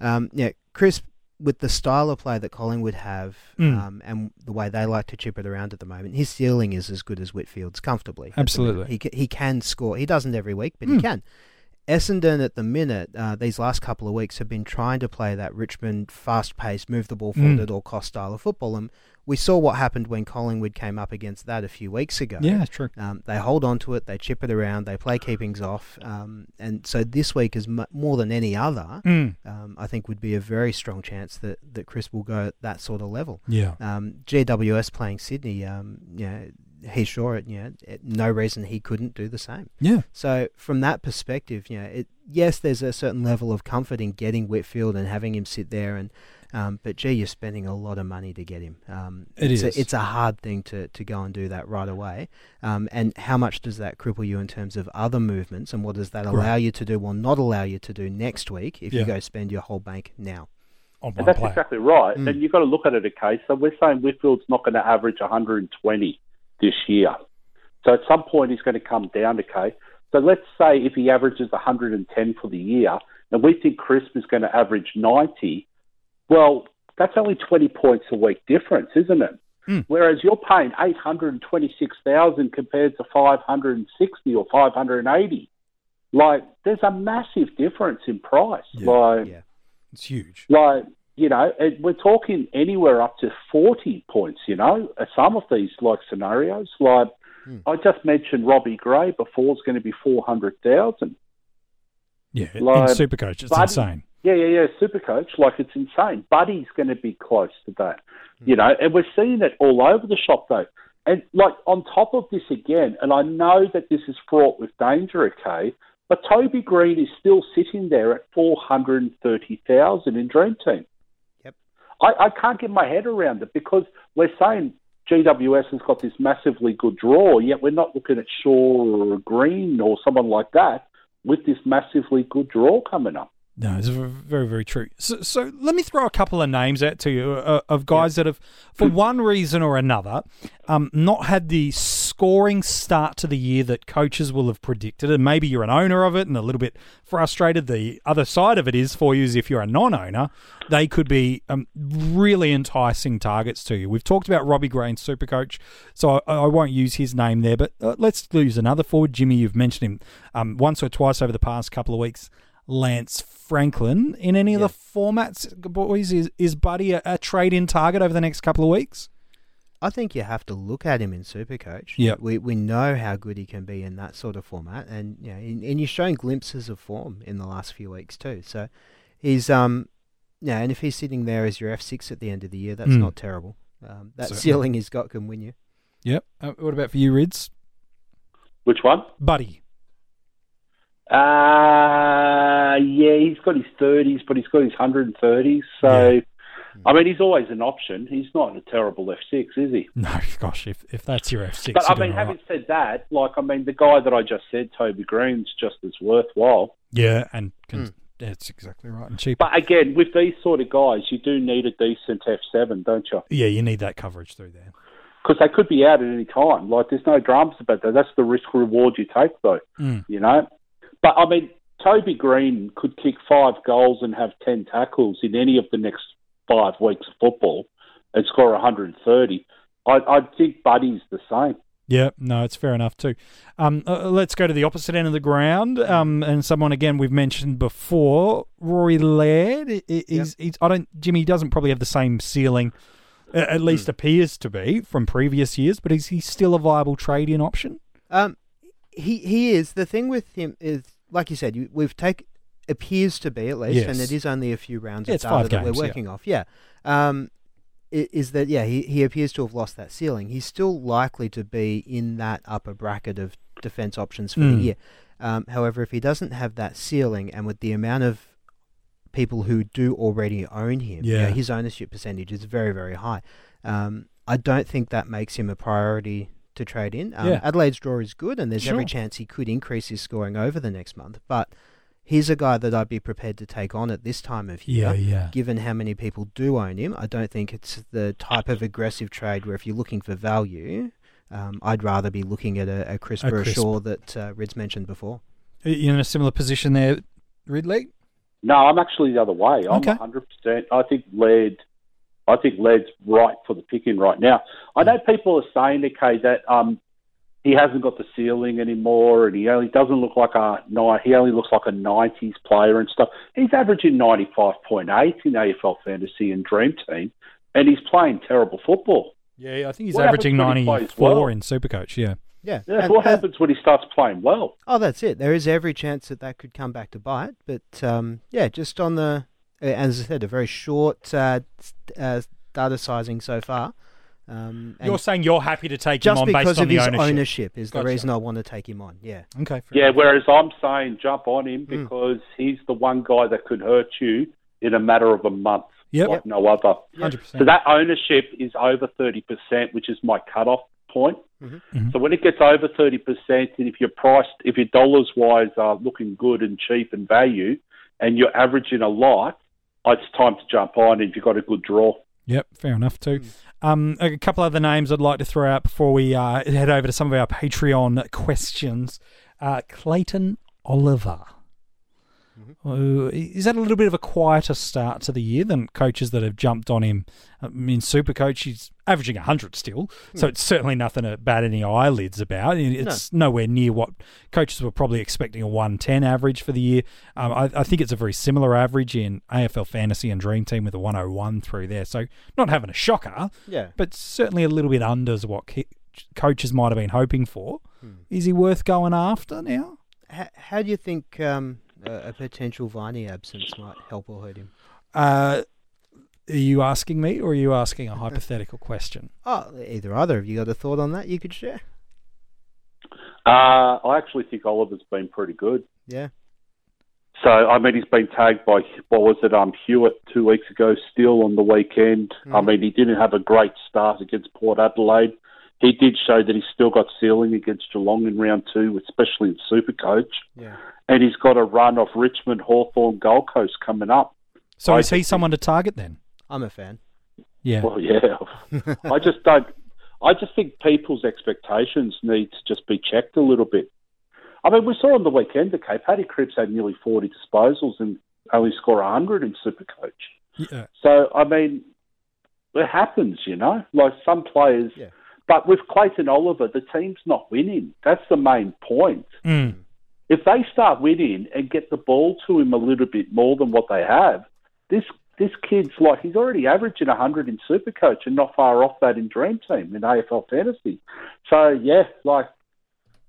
um, yeah Crisp with the style of play that Collingwood have Mm. um, and the way they like to chip it around at the moment, his ceiling is as good as Whitfield's comfortably. Absolutely. He he can score. He doesn't every week, but Mm. he can. Essendon at the minute, uh, these last couple of weeks have been trying to play that Richmond fast-paced, move the ball forward Mm. at all cost style of football, and we saw what happened when Collingwood came up against that a few weeks ago. Yeah, true. Um, they hold on to it, they chip it around, they play keepings off, um, and so this week is mu more than any other. Mm. Um, I think would be a very strong chance that, that Chris will go at that sort of level. Yeah. Um, GWS playing Sydney, um, you know, he's sure it, you know, it, no reason he couldn't do the same. Yeah. So from that perspective, you know, it, yes, there's a certain level of comfort in getting Whitfield and having him sit there, and um, but gee, you're spending a lot of money to get him. Um, It it's is. A, it's a hard thing to, to go and do that right away. Um, and how much does that cripple you in terms of other movements, and what does that allow Right. you to do, or not allow you to do next week if Yeah. you go spend your whole bank now? And that's player. exactly right. Mm. And you've got to look at it, okay? So we're saying Whitfield's not going to average 120 this year. So at some point he's going to come down, okay? So let's say if he averages 110 for the year, and we think Crisp is going to average 90, well, that's only 20 points a week difference, isn't it? Mm. Whereas you're paying 826,000 compared to 560 or 580. Like, there's a massive difference in price. Yeah. Like, Yeah. It's huge. like you know, and we're talking anywhere up to forty points. You know, some of these like scenarios. Like Hmm. I just mentioned, Robbie Gray before is going to be four hundred thousand. Yeah. Like, in Supercoach, it's Buddy- insane. Yeah, yeah, yeah. Super coach, like it's insane. Buddy's going to be close to that, you know, and we're seeing it all over the shop though. And like on top of this again, and I know that this is fraught with danger, okay, but Toby Green is still sitting there at four hundred and thirty thousand in Dream Team. I, I can't get my head around it because we're saying GWS has got this massively good draw, yet we're not looking at Shaw or Green or someone like that with this massively good draw coming up. No, it's very, very true. So, so let me throw a couple of names out to you uh, of guys that have, for one reason or another, um, not had the scoring start to the year that coaches will have predicted. And maybe you're an owner of it and a little bit frustrated. The other side of it is for you is if you're a non-owner, they could be um, really enticing targets to you. We've talked about Robbie Gray and Supercoach, so I, I won't use his name there. But uh, let's use another forward. Jimmy, you've mentioned him um, once or twice over the past couple of weeks. Lance Franklin in any of the formats, boys? Is is Buddy a, a trade in target over the next couple of weeks? I think you have to look at him in Supercoach. Yep. we we know how good he can be in that sort of format, and you know, and, and you're showing glimpses of form in the last few weeks too. So he's um, yeah, and if he's sitting there as your F six at the end of the year, that's Mm. not terrible. Um, that Certainly. ceiling he's got can win you. Yep. Uh, what about for you, Rids? Which one? Buddy. Uh, yeah, he's got his 30s, but he's got his 130s. So, I mean, he's always an option. He's not a terrible F6, is he? No, gosh, if if that's your F six, But I mean, having said that, like, I mean, the guy that I just said, Toby Green's just as worthwhile. yeah, and can, that's exactly right and cheap. But again, with these sort of guys, you do need a decent F7, don't you? yeah, you need that coverage through there. Because they could be out at any time. Like, there's no dramas about that. That's the risk reward you take, though. Mm. You know. But I mean, Toby Green could kick five goals and have ten tackles in any of the next five weeks of football and score 130. I, I think Buddy's the same. Yeah, no, it's fair enough too. Um, uh, let's go to the opposite end of the ground. Um, and someone again we've mentioned before, Rory Laird. i- i- Is he's, I don't Jimmy doesn't probably have the same ceiling, at least appears to be from previous years. But is he still a viable trade-in option? Um, he he is. The thing with him is, like you said, you, we've take appears to be at least, and it is only a few rounds Yeah, of data that games, we're yeah. working off. Yeah. Um, is that yeah? He he appears to have lost that ceiling. He's still likely to be in that upper bracket of defense options for Mm. the year. Um, however, if he doesn't have that ceiling, and with the amount of people who do already own him, you know, Yeah. his ownership percentage is very very high. Um, I don't think that makes him a priority to trade in. Um, Yeah. Adelaide's draw is good, and there's every chance he could increase his scoring over the next month. But he's a guy that I'd be prepared to take on at this time of year. yeah. yeah. Given how many people do own him, I don't think it's the type of aggressive trade where if you're looking for value, um, I'd rather be looking at a, a crisp A or a crisp. Shaw that uh, Rids mentioned before. Are you in a similar position there, Ridley? No, I'm actually the other way. I'm Okay. 100%. I think Laird, I think Laird's right for the picking right now. I know people are saying, okay, that um, he hasn't got the ceiling anymore, and he only doesn't look like a ni- he only looks like a 90s player and stuff. He's averaging 95.8 in AFL fantasy and Dream Team, and he's playing terrible football. Yeah, I think he's What averaging when he plays 94 well? in Supercoach. Yeah. Yeah. Yeah, and- what and- happens when he starts playing well? Oh, that's it. There is every chance that that could come back to bite. But um, yeah, just on the, uh, as I said, a very short uh, uh, data sizing so far. Um, You're saying you're happy to take just him on based because on of the his ownership. ownership, is Gotcha. the reason I want to take him on. Yeah. Okay. Yeah, enough. whereas I'm saying jump on him Mm. because he's the one guy that could hurt you in a matter of a month, Yep. like no other. 100%. So that ownership is over 30%, which is my cutoff point. Mhm. Mhm. So when it gets over 30%, and if you're priced, if your dollars wise are looking good and cheap and value, and you're averaging a lot, it's time to jump on if you've got a good draw. Yep, fair enough too. Um, a couple other names I'd like to throw out before we uh, head over to some of our Patreon questions. Uh, Clayton Oliver. Uh, is that a little bit of a quieter start to the year than coaches that have jumped on him? I mean, Supercoach, he's averaging 100 still, so it's certainly nothing to bat any eyelids about. It's nowhere near what coaches were probably expecting a 110 average for the year. Um, I, I think it's a very similar average in AFL Fantasy and Dream Team with a 101 through there. So not having a shocker, Yeah. but certainly a little bit under what ki- coaches might have been hoping for. Is he worth going after now? How, how do you think um, a, a potential Viney absence might help or hurt him? Uh, are you asking me or are you asking a hypothetical question? Oh, either either. Have you got a thought on that you could share? Uh, I actually think Oliver's been pretty good. Yeah. So I mean, he's been tagged by what was it? Um, Hewett two weeks ago, still on the weekend. I Mhm. mean, he didn't have a great start against Port Adelaide. He did show that he's still got ceiling against Geelong in round two, especially in Supercoach. Yeah. And he's got a run off Richmond, Hawthorn, Gold Coast coming up. So I is he someone to target then? I'm a fan. Yeah. Well, yeah. I just don't. I just think people's expectations need to just be checked a little bit. I mean, we saw on the weekend, okay, Paddy Cripps had nearly 40 disposals and only score 100 in Supercoach. yeah. So, I mean, it happens, you know. Like some players, Yeah. but with Clayton Oliver, the team's not winning. That's the main point. Mm. If they start winning and get the ball to him a little bit more than what they have, this this kid's like he's already averaging 100 in Supercoach and not far off that in Dream Team in AFL Fantasy. So yeah, like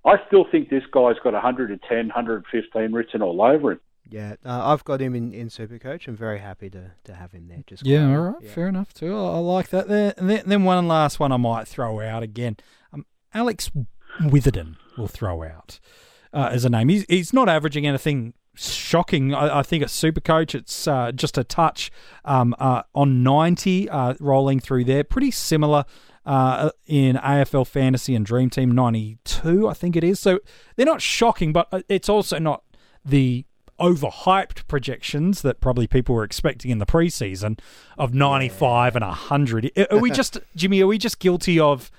I still think this guy's got 110, 115 written all over him. Yeah, uh, I've got him in, in Supercoach. I'm very happy to, to have him there. Just yeah, all right, yeah. fair enough too. I, I like that. There, then, then one last one I might throw out again. Um, Alex Witherden will throw out uh, as a name. He's he's not averaging anything shocking. I, I think at Supercoach, it's uh, just a touch um, uh, on 90, uh, rolling through there. Pretty similar uh, in AFL Fantasy and Dream Team 92, I think it is. So they're not shocking, but uh, it's also not the overhyped projections that probably people were expecting in the preseason of 95 yeah. and 100. Are we just, Jimmy, are we just guilty of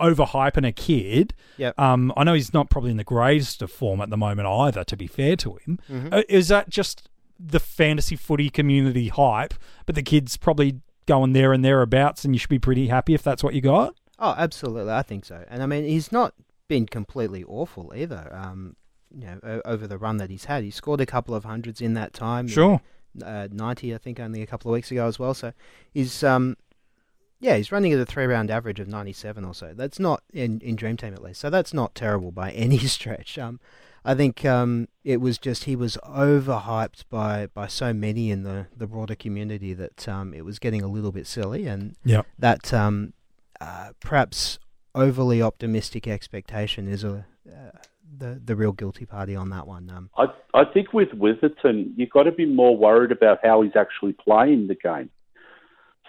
overhyping a kid? Yeah. Um, I know he's not probably in the greatest of form at the moment either, to be fair to him. Mm-hmm. Uh, is that just the fantasy footy community hype, but the kid's probably going there and thereabouts, and you should be pretty happy if that's what you got? Oh, absolutely. I think so. And I mean, he's not been completely awful either. Um, you know, over the run that he's had. He scored a couple of hundreds in that time. Sure. Uh, 90, I think, only a couple of weeks ago as well. So he's, um, yeah, he's running at a three round average of 97 or so. That's not, in, in Dream Team at least, so that's not terrible by any stretch. Um, I think um, it was just he was overhyped by, by so many in the, the broader community that um, it was getting a little bit silly, and yep. that um, uh, perhaps overly optimistic expectation is a uh, the the real guilty party on that one. Um, I I think with Witherden, you've got to be more worried about how he's actually playing the game.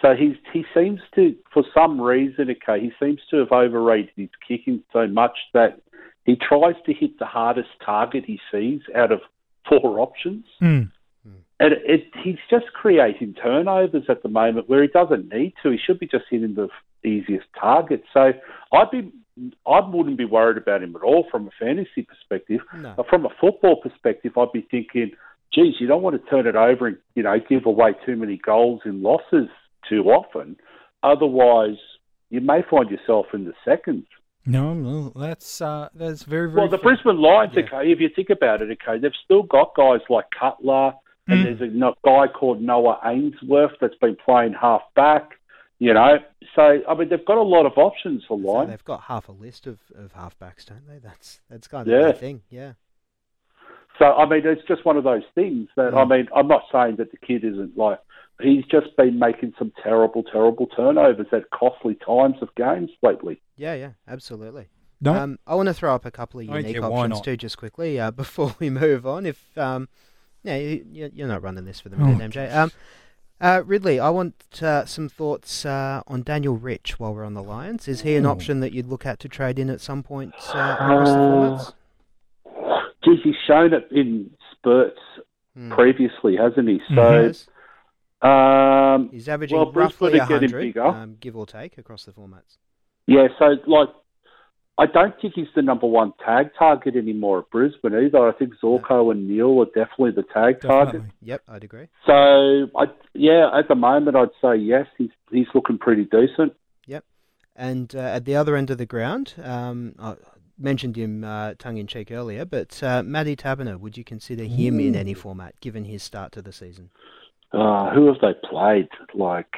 So he's he seems to, for some reason, okay, he seems to have overrated his kicking so much that he tries to hit the hardest target he sees out of four options. Mm. And it, it, he's just creating turnovers at the moment where he doesn't need to. He should be just hitting the easiest target. So I'd be I wouldn't be worried about him at all from a fantasy perspective. No. But from a football perspective, I'd be thinking, geez, you don't want to turn it over and you know give away too many goals in losses too often. Otherwise, you may find yourself in the seconds. No, no, that's uh, that's very very. Well, the fair. Brisbane Lions, yeah. okay, if you think about it, okay, they've still got guys like Cutler, and mm. there's a guy called Noah Answerth that's been playing half back. You know, so I mean, they've got a lot of options for line. So they've got half a list of, of halfbacks, don't they? That's that's kind of yeah. the thing, yeah. So I mean, it's just one of those things that I mean, I'm not saying that the kid isn't like he's just been making some terrible, terrible turnovers at costly times of games lately. Yeah, yeah, absolutely. No. Um, I want to throw up a couple of unique okay, options too, just quickly uh, before we move on. If um, yeah, you, are not running this for the minute, oh, MJ. Um, uh, Ridley, I want uh, some thoughts uh, on Daniel Rich while we're on the Lions. Is he an option that you'd look at to trade in at some point uh, across the formats? Geez, he's shown it in spurts hmm. previously, hasn't he? So mm-hmm. Um, he's averaging well, roughly hundred, um, give or take, across the formats. Yeah, so like I don't think he's the number one tag target anymore at Brisbane either. I think Zorko and Neale are definitely the tag target. Yep, I'd agree. So, I, yeah, at the moment, I'd say yes. He's he's looking pretty decent. Yep, and uh, at the other end of the ground, um, I mentioned him uh, tongue in cheek earlier, but uh, Matty Taberner, would you consider him in any format given his start to the season? Uh, who have they played? Like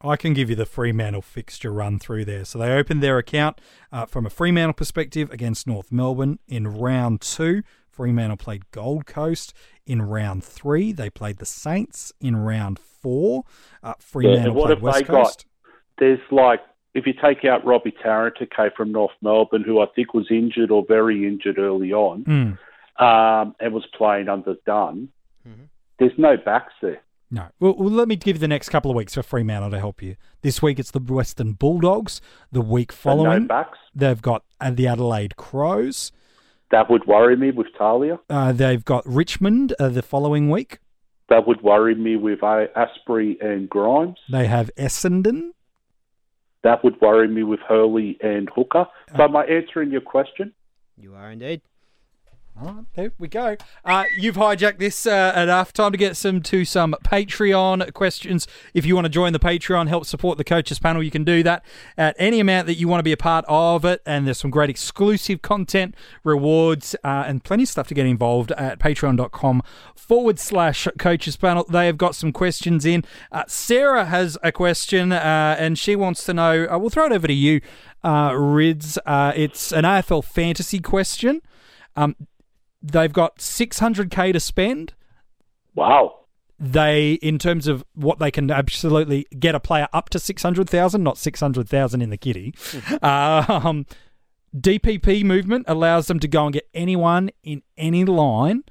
I can give you the Fremantle fixture run through there. So they opened their account uh, from a Fremantle perspective against North Melbourne in round two. Fremantle played Gold Coast in round three. They played the Saints in round four. Uh, Fremantle yeah, played West Coast. Got? There's like if you take out Robbie Tarrant, okay, from North Melbourne, who I think was injured or very injured early on, mm. um, and was playing under Dunn, mm-hmm. There's no backs there. No. Well, well, let me give you the next couple of weeks for Fremantle to help you. This week it's the Western Bulldogs. The week following, no backs. they've got the Adelaide Crows. That would worry me with Talia. Uh, they've got Richmond uh, the following week. That would worry me with uh, Astbury and Grimes. They have Essendon. That would worry me with Hurley and Hooker. So, am I answering your question? You are indeed. Right, there we go. Uh, you've hijacked this uh, enough. Time to get some to some Patreon questions. If you want to join the Patreon, help support the coaches panel, you can do that at any amount that you want to be a part of it. And there's some great exclusive content, rewards, uh, and plenty of stuff to get involved at patreon.com forward slash coaches panel. They have got some questions in. Uh, Sarah has a question, uh, and she wants to know. Uh, we'll throw it over to you, Rids. it's an AFL fantasy question. Um, They've got 600k to spend. Wow. They, in terms of what they can absolutely get a player up to 600,000, not 600,000 in the kitty. um, DPP movement allows them to go and get anyone in any line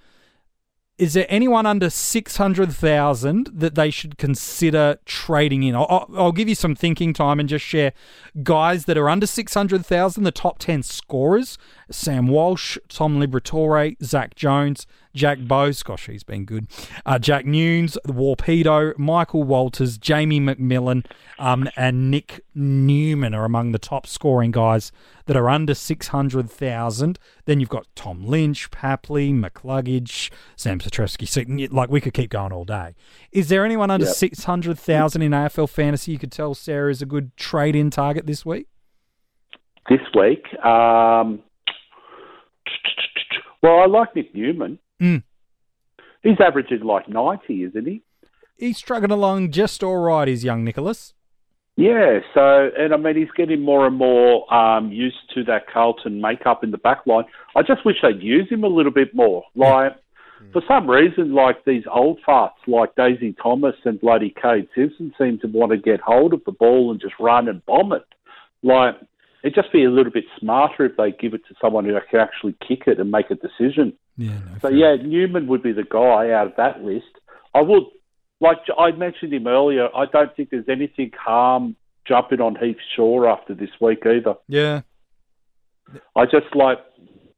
is there anyone under 600,000 that they should consider trading in? I'll, I'll, give you some thinking time and just share guys that are under 600,000, the top 10 scorers Sam Walsh, Tom Liberatore, Zach Jones, Jack Bowes, gosh, he's been good. Uh, Jack Newnes, the Warpedo, Michael Walters, Jamie Macmillan, um, and Nick Newman are among the top scoring guys that are under 600,000. Then you've got Tom Lynch, Papley, McCluggage, Sam Satrowski. Like, we could keep going all day. Is there anyone under yep. 600,000 in AFL fantasy you could tell Sarah is a good trade in target this week? This week? Um, well, I like Nick Newman. Mm. He's averaging like 90, isn't he? He's struggling along just all right, is young Nicholas. Yeah, so, and I mean, he's getting more and more um, used to that Carlton makeup in the back line. I just wish they'd use him a little bit more. Like, mm. for some reason, like these old farts like Daisy Thomas and bloody Kade Simpson seem to want to get hold of the ball and just run and bomb it. Like, it'd just be a little bit smarter if they give it to someone who can actually kick it and make a decision. Yeah. No, so yeah, Newman would be the guy out of that list. I would, like I mentioned him earlier. I don't think there's anything harm jumping on Heath Shaw after this week either. Yeah. I just like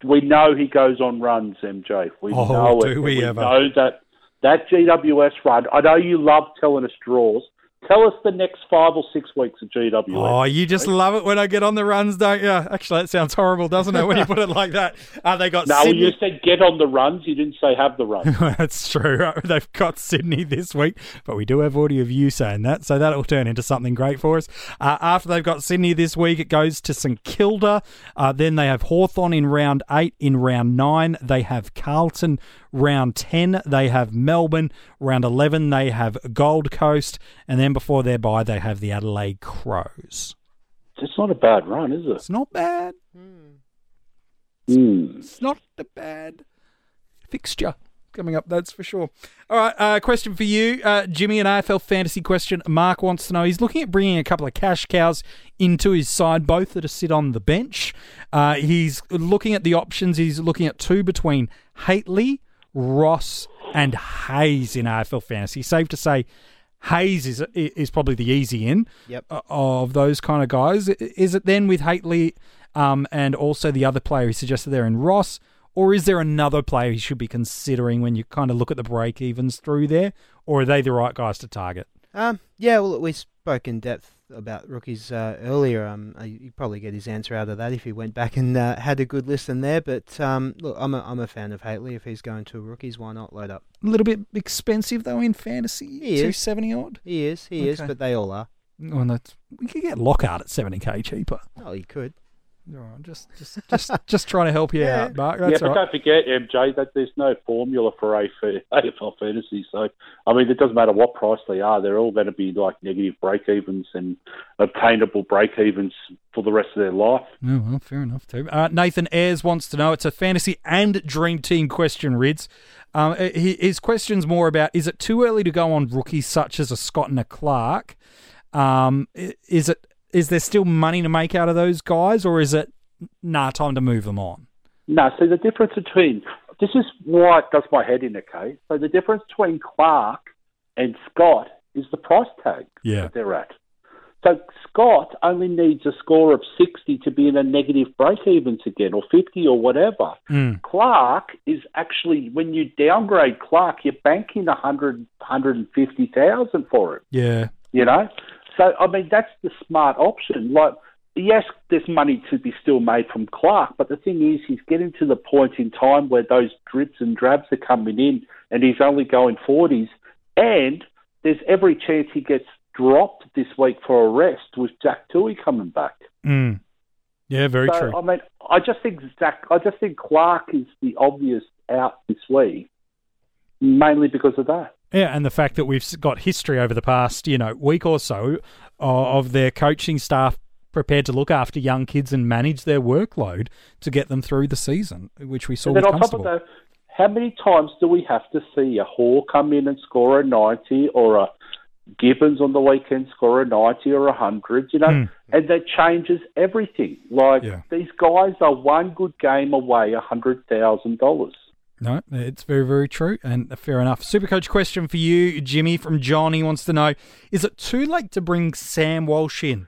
we know he goes on runs, MJ. We oh, know do it. we, we ever? know that that GWS run. I know you love telling us draws. Tell us the next five or six weeks of GWS. Oh, you just love it when I get on the runs, don't you? Actually, that sounds horrible, doesn't it, when you put it like that? Uh, they got no, Sydney. you said get on the runs. You didn't say have the runs. That's true. Right? They've got Sydney this week, but we do have audio of you saying that, so that'll turn into something great for us. Uh, after they've got Sydney this week, it goes to St Kilda. Uh, then they have Hawthorn in round eight. In round nine, they have Carlton. Round 10, they have Melbourne. Round 11, they have Gold Coast. And then before their bye, they have the Adelaide Crows. It's not a bad run, is it? It's not bad. Mm. It's not a bad fixture coming up, that's for sure. All right, uh, question for you, uh, Jimmy, an AFL fantasy question. Mark wants to know he's looking at bringing a couple of cash cows into his side, both that are sit on the bench. Uh, he's looking at the options. He's looking at two between Hately Ross, and Hayes in AFL fantasy. Safe to say, Hayes is is probably the easy in yep. of those kind of guys. Is it then with Hately um, and also the other player he suggested there in Ross, or is there another player he should be considering when you kind of look at the break evens through there, or are they the right guys to target? Um, yeah, well, we spoke in depth about rookies uh, earlier. Um, uh, you probably get his answer out of that if he went back and uh, had a good listen there. But um, look, I'm a, I'm a fan of Hately. If he's going to rookies, why not load up? A little bit expensive though in fantasy. He two seventy odd. He is. He okay. is. But they all are. Oh, that's, we could get Lockhart at seventy k cheaper. Oh, you could. Right, just, just, just, just trying to help you yeah. out, Mark. That's yeah, but right. don't forget, MJ, that there's no formula for AFL fantasy. So, I mean, it doesn't matter what price they are; they're all going to be like negative break evens and obtainable break evens for the rest of their life. Oh, well, fair enough too. Uh, Nathan Ayres wants to know: it's a fantasy and dream team question, Rids. Um, his question's more about: is it too early to go on rookies such as a Scott and a Clark? Um, is it is there still money to make out of those guys, or is it nah time to move them on? No, see the difference between this is why it does my head in, okay? So the difference between Clark and Scott is the price tag yeah. that they're at. So Scott only needs a score of 60 to be in a negative break evens again, or 50 or whatever. Mm. Clark is actually, when you downgrade Clark, you're banking 100, 150,000 for it. Yeah. You know? So, I mean, that's the smart option. Like, yes, there's money to be still made from Clark, but the thing is, he's getting to the point in time where those drips and drabs are coming in, and he's only going 40s, and there's every chance he gets dropped this week for a rest with Jack Tui coming back. Mm. Yeah, very so, true. I mean, I just think Zach, I just think Clark is the obvious out this week, mainly because of that. Yeah, and the fact that we've got history over the past, you know, week or so of their coaching staff prepared to look after young kids and manage their workload to get them through the season, which we saw and then on Constable. top of that, how many times do we have to see a Hall come in and score a 90 or a Gibbons on the weekend score a 90 or a 100, you know, Mm. and that changes everything. Like, Yeah. these guys are one good game away a $100,000. No, it's very, very true, and fair enough. Supercoach question for you, Jimmy from John. He wants to know: Is it too late to bring Sam Walsh in?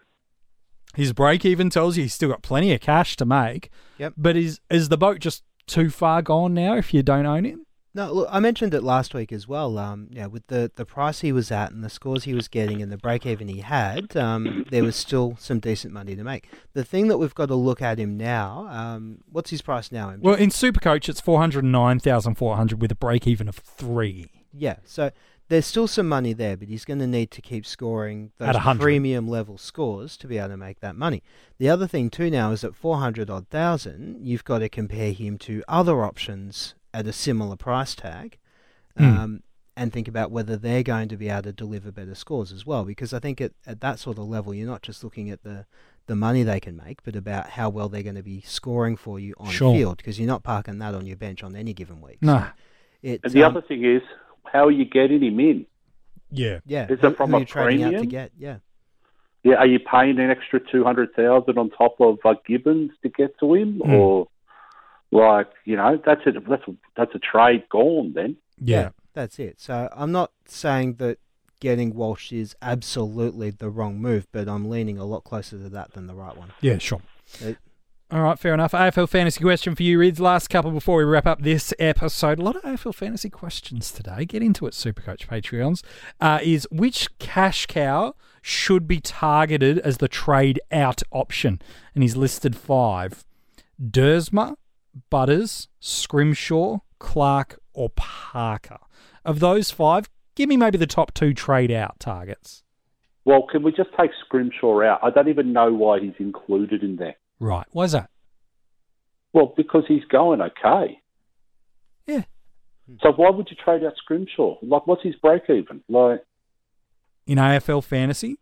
His break even tells you he's still got plenty of cash to make. Yep. But is is the boat just too far gone now if you don't own him? No, look, I mentioned it last week as well. Um, yeah, with the, the price he was at and the scores he was getting and the break even he had, um, there was still some decent money to make. The thing that we've got to look at him now, um, what's his price now? MJ? Well, in Supercoach, it's four hundred nine thousand four hundred with a break even of three. Yeah, so there's still some money there, but he's going to need to keep scoring those 100. premium level scores to be able to make that money. The other thing too now is at 400 odd thousand, you've got to compare him to other options at a similar price tag, um, and think about whether they're going to be able to deliver better scores as well. Because I think at, at that sort of level, you're not just looking at the the money they can make, but about how well they're going to be scoring for you on Sure. field. Because you're not parking that on your bench on any given week. No. So it, And the um, other thing is, how are you getting him in? Yeah. Yeah. Is it from who a you're trading out to premium? get? Yeah. Yeah, are you paying an extra 200000 on top of uh, Gibbons to get to him? Hmm. Or, like, you know, that's a, that's, a, that's a trade gone then. Yeah. That's it. So I'm not saying that getting Walsh is absolutely the wrong move, but I'm leaning a lot closer to that than the right one. Yeah, sure. It- All right, fair enough. AFL fantasy question for you, Rids. Last couple before we wrap up this episode. A lot of AFL fantasy questions today. Get into it, Supercoach Patreons. Uh, is which cash cow should be targeted as the trade out option? And he's listed five: Duursma, Butters, Scrimshaw, Clark, or Parker. Of those five, give me maybe the top two trade out targets. Well, can we just take Scrimshaw out? I don't even know why he's included in there. Right. Why's that? Well, because he's going okay. Yeah. So why would you trade out Scrimshaw? Like, what's his break even? Like, In AFL fantasy,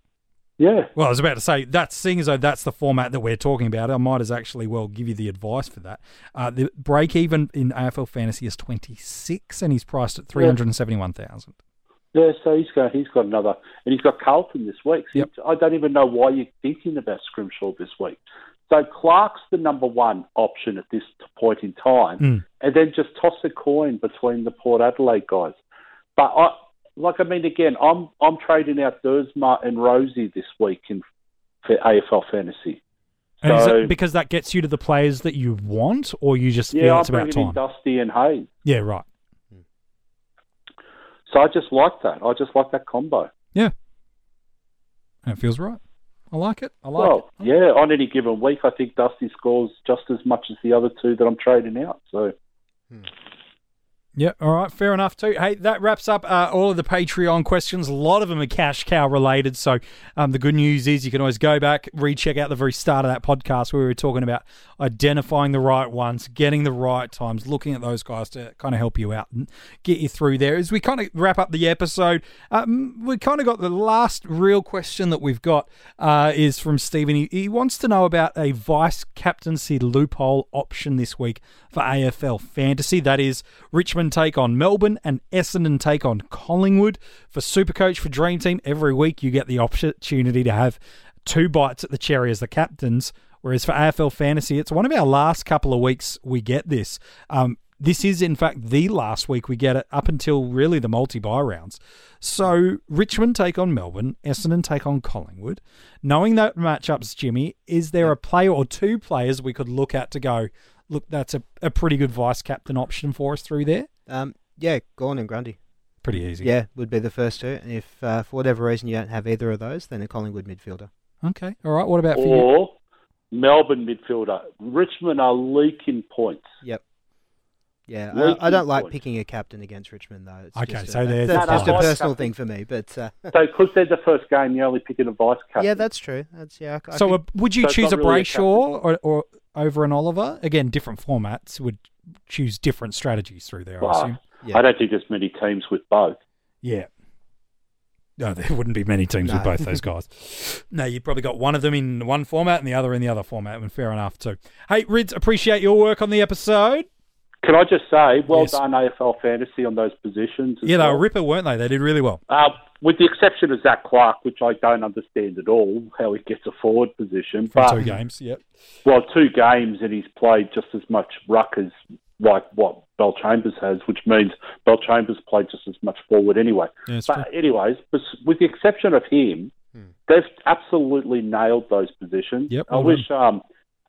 yeah. Well, I was about to say that seeing as though that's the format that we're talking about. I might as actually well give you the advice for that. Uh, the break even in AFL fantasy is twenty six, and he's priced at three hundred and seventy one thousand. Yeah, so he's got he's got another, and he's got Carlton this week. So Yep. I don't even know why you're thinking about Scrimshaw this week. So Clark's the number one option at this point in time, Mm. and then just toss a coin between the Port Adelaide guys. But I, like, I mean, again, I'm I'm trading out Duursma and Rosie this week in for AFL fantasy. And is So- it because that gets you to the players that you want, or you just Yeah, feel I'm it's about bringing in? Dusty and Hayes. Yeah, right. So I just like that. I just like that combo. Yeah, it feels right. I like it. I like well, it. yeah, on any given week, I think Dusty scores just as much as the other two that I'm trading out. So hmm. Yeah, all right, fair enough too. Hey, that wraps up uh, all of the Patreon questions. A lot of them are cash cow related. So um, the good news is you can always go back, recheck out the very start of that podcast where we were talking about identifying the right ones, getting the right times, looking at those guys to kind of help you out and get you through there. As we kind of wrap up the episode, um, we kind of got the last real question that we've got uh, is from Stephen. He, he wants to know about a vice captaincy loophole option this week for AFL fantasy. That is Richmond take on Melbourne and Essendon take on Collingwood. For Supercoach for Dream Team, every week you get the opportunity to have two bites at the cherry as the captains. Whereas for AFL fantasy, it's one of our last couple of weeks we get this. Um, this is, in fact, the last week we get it up until really the multi buy rounds. So Richmond take on Melbourne, Essendon take on Collingwood. Knowing that matchups, Jimmy, is there a player or two players we could look at to go, look, that's a, a pretty good vice captain option for us through there? Um, yeah, Gawn and Grundy. Pretty easy. Yeah, would be the first two. And if uh, for whatever reason you don't have either of those, then a Collingwood midfielder. Okay. All right. What about for you? or Melbourne midfielder. Richmond are leaking points. Yep. Yeah, Leaking I, I don't like points. picking a captain against Richmond though. It's Okay, just a- so there's that's the just a personal captain. thing for me. But uh, So, because they're the first game, you're only picking a vice captain. yeah, that's true. That's yeah. I, I So could- uh, would you So choose a not really a Brayshaw or, or over an Oliver? Again, different formats would choose different strategies through there. I assume. Yeah. I don't think there's many teams with both. Yeah. No, there wouldn't be many teams with both those guys. no, you've probably got one of them in one format and the other in the other format, and fair enough too. Hey, Rids, appreciate your work on the episode. Can I just say, well Yes. done AFL fantasy on those positions. Yeah, they well. were ripper, weren't they? They did really well. Uh, with the exception of Zach Clark, which I don't understand at all how he gets a forward position. From but two games, yep. well, two games and he's played just as much ruck as like what Bellchambers has, which means Bellchambers played just as much forward anyway. Yeah, it's true. But anyways, with the exception of him, they've absolutely nailed those positions. Yep, I well wish. Um,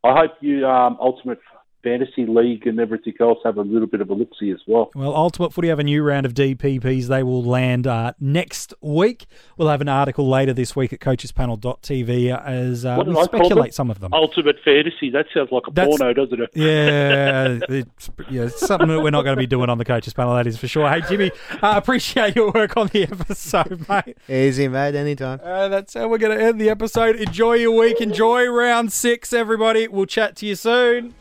I hope you um, Ultimate Fantasy League and everything else have a little bit of a look see as well. Well, Ultimate Footy have a new round of DPPs. They will land uh, next week. We'll have an article later this week at coachespanel.tv as uh, we I speculate some of them. Ultimate Fantasy. That sounds like a That's- porno, doesn't it? Yeah, it's, yeah, it's something that we're not going to be doing on the coaches panel. That is for sure. Hey, Jimmy, uh, appreciate your work on the episode, mate. easy, mate. Anytime. Uh, that's how we're going to end the episode. Enjoy your week. Enjoy round six, everybody. We'll chat to you soon.